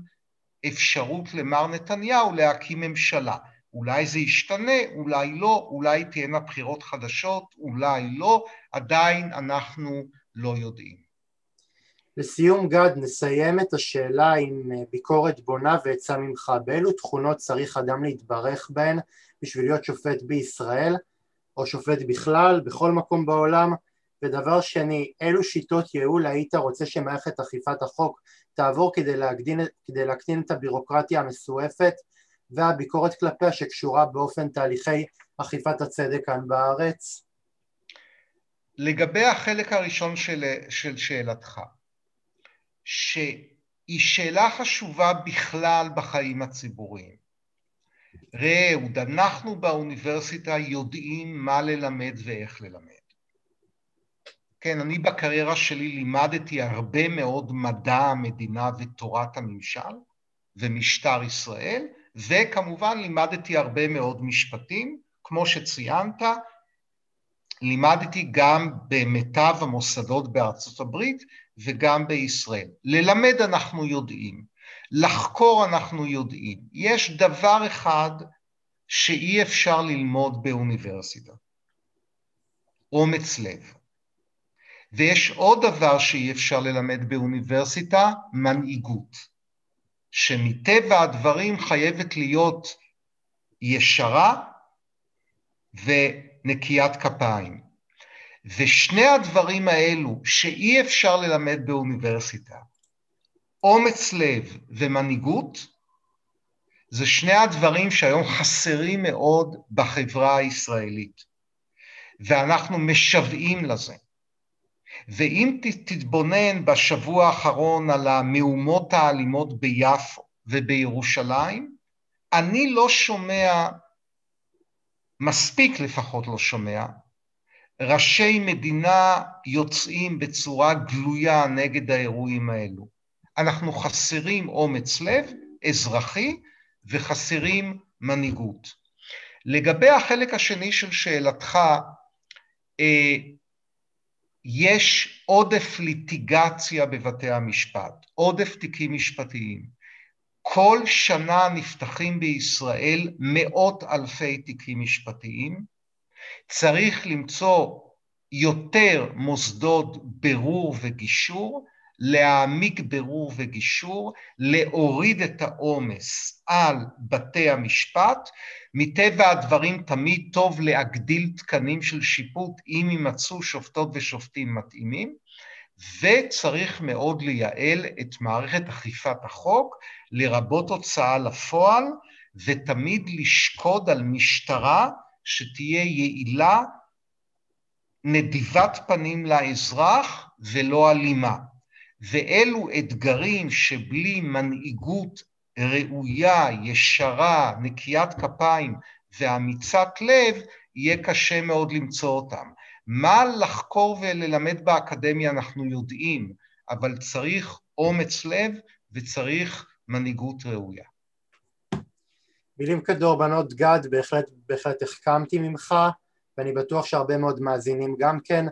אפשרות למר נתניהו להקים ממשלה. אולי זה ישתנה, אולי לא, אולי תהיינה בחירות חדשות, אולי לא, עדיין אנחנו לא יודעים. לסיום גד נסיים את השאלה עם אה, ביקורת בונה ועצה ממך באילו תכונות צריך אדם להתברך בהן בשביל להיות שופט בישראל או שופט בכלל בכל מקום בעולם ודבר שני אילו שיטות ייעול היית רוצה שמערכת אכיפת החוק תעבור כדי, להקדין, כדי להקטין את הבירוקרטיה המסועפת והביקורת כלפיה שקשורה באופן תהליכי אכיפת הצדק כאן בארץ? לגבי החלק הראשון של, של שאלתך, שהיא שאלה חשובה בכלל בחיים הציבוריים. ראה אהוד, אנחנו באוניברסיטה יודעים מה ללמד ואיך ללמד. כן, אני בקריירה שלי לימדתי הרבה מאוד מדע המדינה ותורת הממשל ומשטר ישראל, וכמובן לימדתי הרבה מאוד משפטים, כמו שציינת, לימדתי גם במיטב המוסדות בארצות הברית וגם בישראל. ללמד אנחנו יודעים, לחקור אנחנו יודעים. יש דבר אחד שאי אפשר ללמוד באוניברסיטה, אומץ לב. ויש עוד דבר שאי אפשר ללמד באוניברסיטה, מנהיגות, שמטבע הדברים חייבת להיות ישרה ונקיית כפיים. ושני הדברים האלו שאי אפשר ללמד באוניברסיטה, אומץ לב ומנהיגות, זה שני הדברים שהיום חסרים מאוד בחברה הישראלית, ואנחנו משוועים לזה. ואם תתבונן בשבוע האחרון על המהומות האלימות ביפו ובירושלים, אני לא שומע, מספיק לפחות לא שומע, ראשי מדינה יוצאים בצורה גלויה נגד האירועים האלו. אנחנו חסרים אומץ לב אזרחי וחסרים מנהיגות. לגבי החלק השני של שאלתך, אה, יש עודף ליטיגציה בבתי המשפט, עודף תיקים משפטיים. כל שנה נפתחים בישראל מאות אלפי תיקים משפטיים. צריך למצוא יותר מוסדות ברור וגישור, להעמיק ברור וגישור, להוריד את העומס על בתי המשפט. מטבע הדברים תמיד טוב להגדיל תקנים של שיפוט אם יימצאו שופטות ושופטים מתאימים, וצריך מאוד לייעל את מערכת אכיפת החוק, לרבות הוצאה לפועל, ותמיד לשקוד על משטרה שתהיה יעילה, נדיבת פנים לאזרח ולא אלימה. ואלו אתגרים שבלי מנהיגות ראויה, ישרה, נקיית כפיים ואמיצת לב, יהיה קשה מאוד למצוא אותם. מה לחקור וללמד באקדמיה אנחנו יודעים, אבל צריך אומץ לב וצריך מנהיגות ראויה. מילים כדורבנות גד, בהחלט, בהחלט החכמתי ממך, ואני בטוח שהרבה מאוד מאזינים גם כן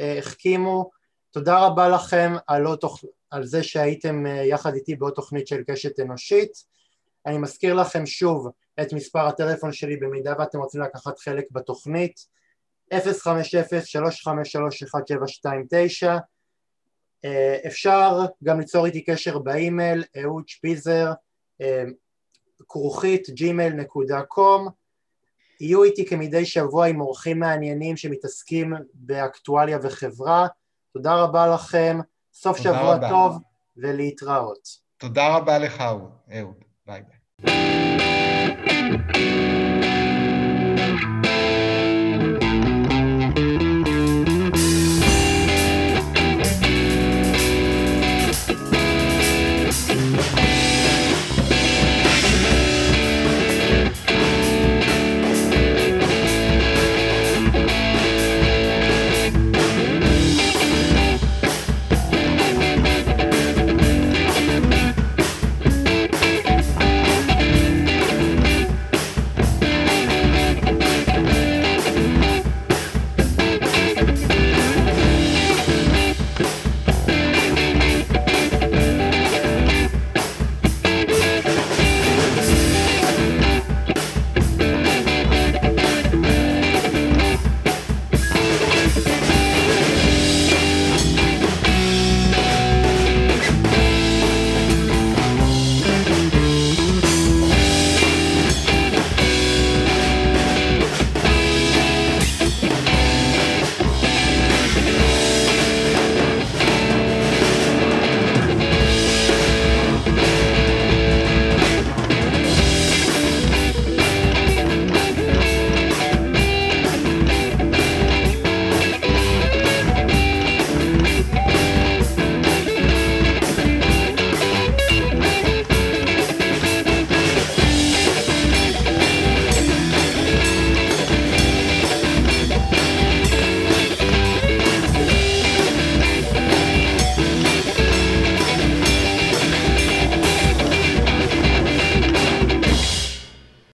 אה, החכימו. תודה רבה לכם על, תוכ... על זה שהייתם אה, יחד איתי בעוד תוכנית של קשת אנושית. אני מזכיר לכם שוב את מספר הטלפון שלי במידה ואתם רוצים לקחת חלק בתוכנית 050-353-1729 אה, אפשר גם ליצור איתי קשר באימייל אהוד שפיזר אה, כרוכית gmail.com יהיו איתי כמדי שבוע עם אורחים מעניינים שמתעסקים באקטואליה וחברה תודה רבה לכם, סוף שבוע רבה. טוב ולהתראות. תודה רבה לך אהוד, ביי ביי.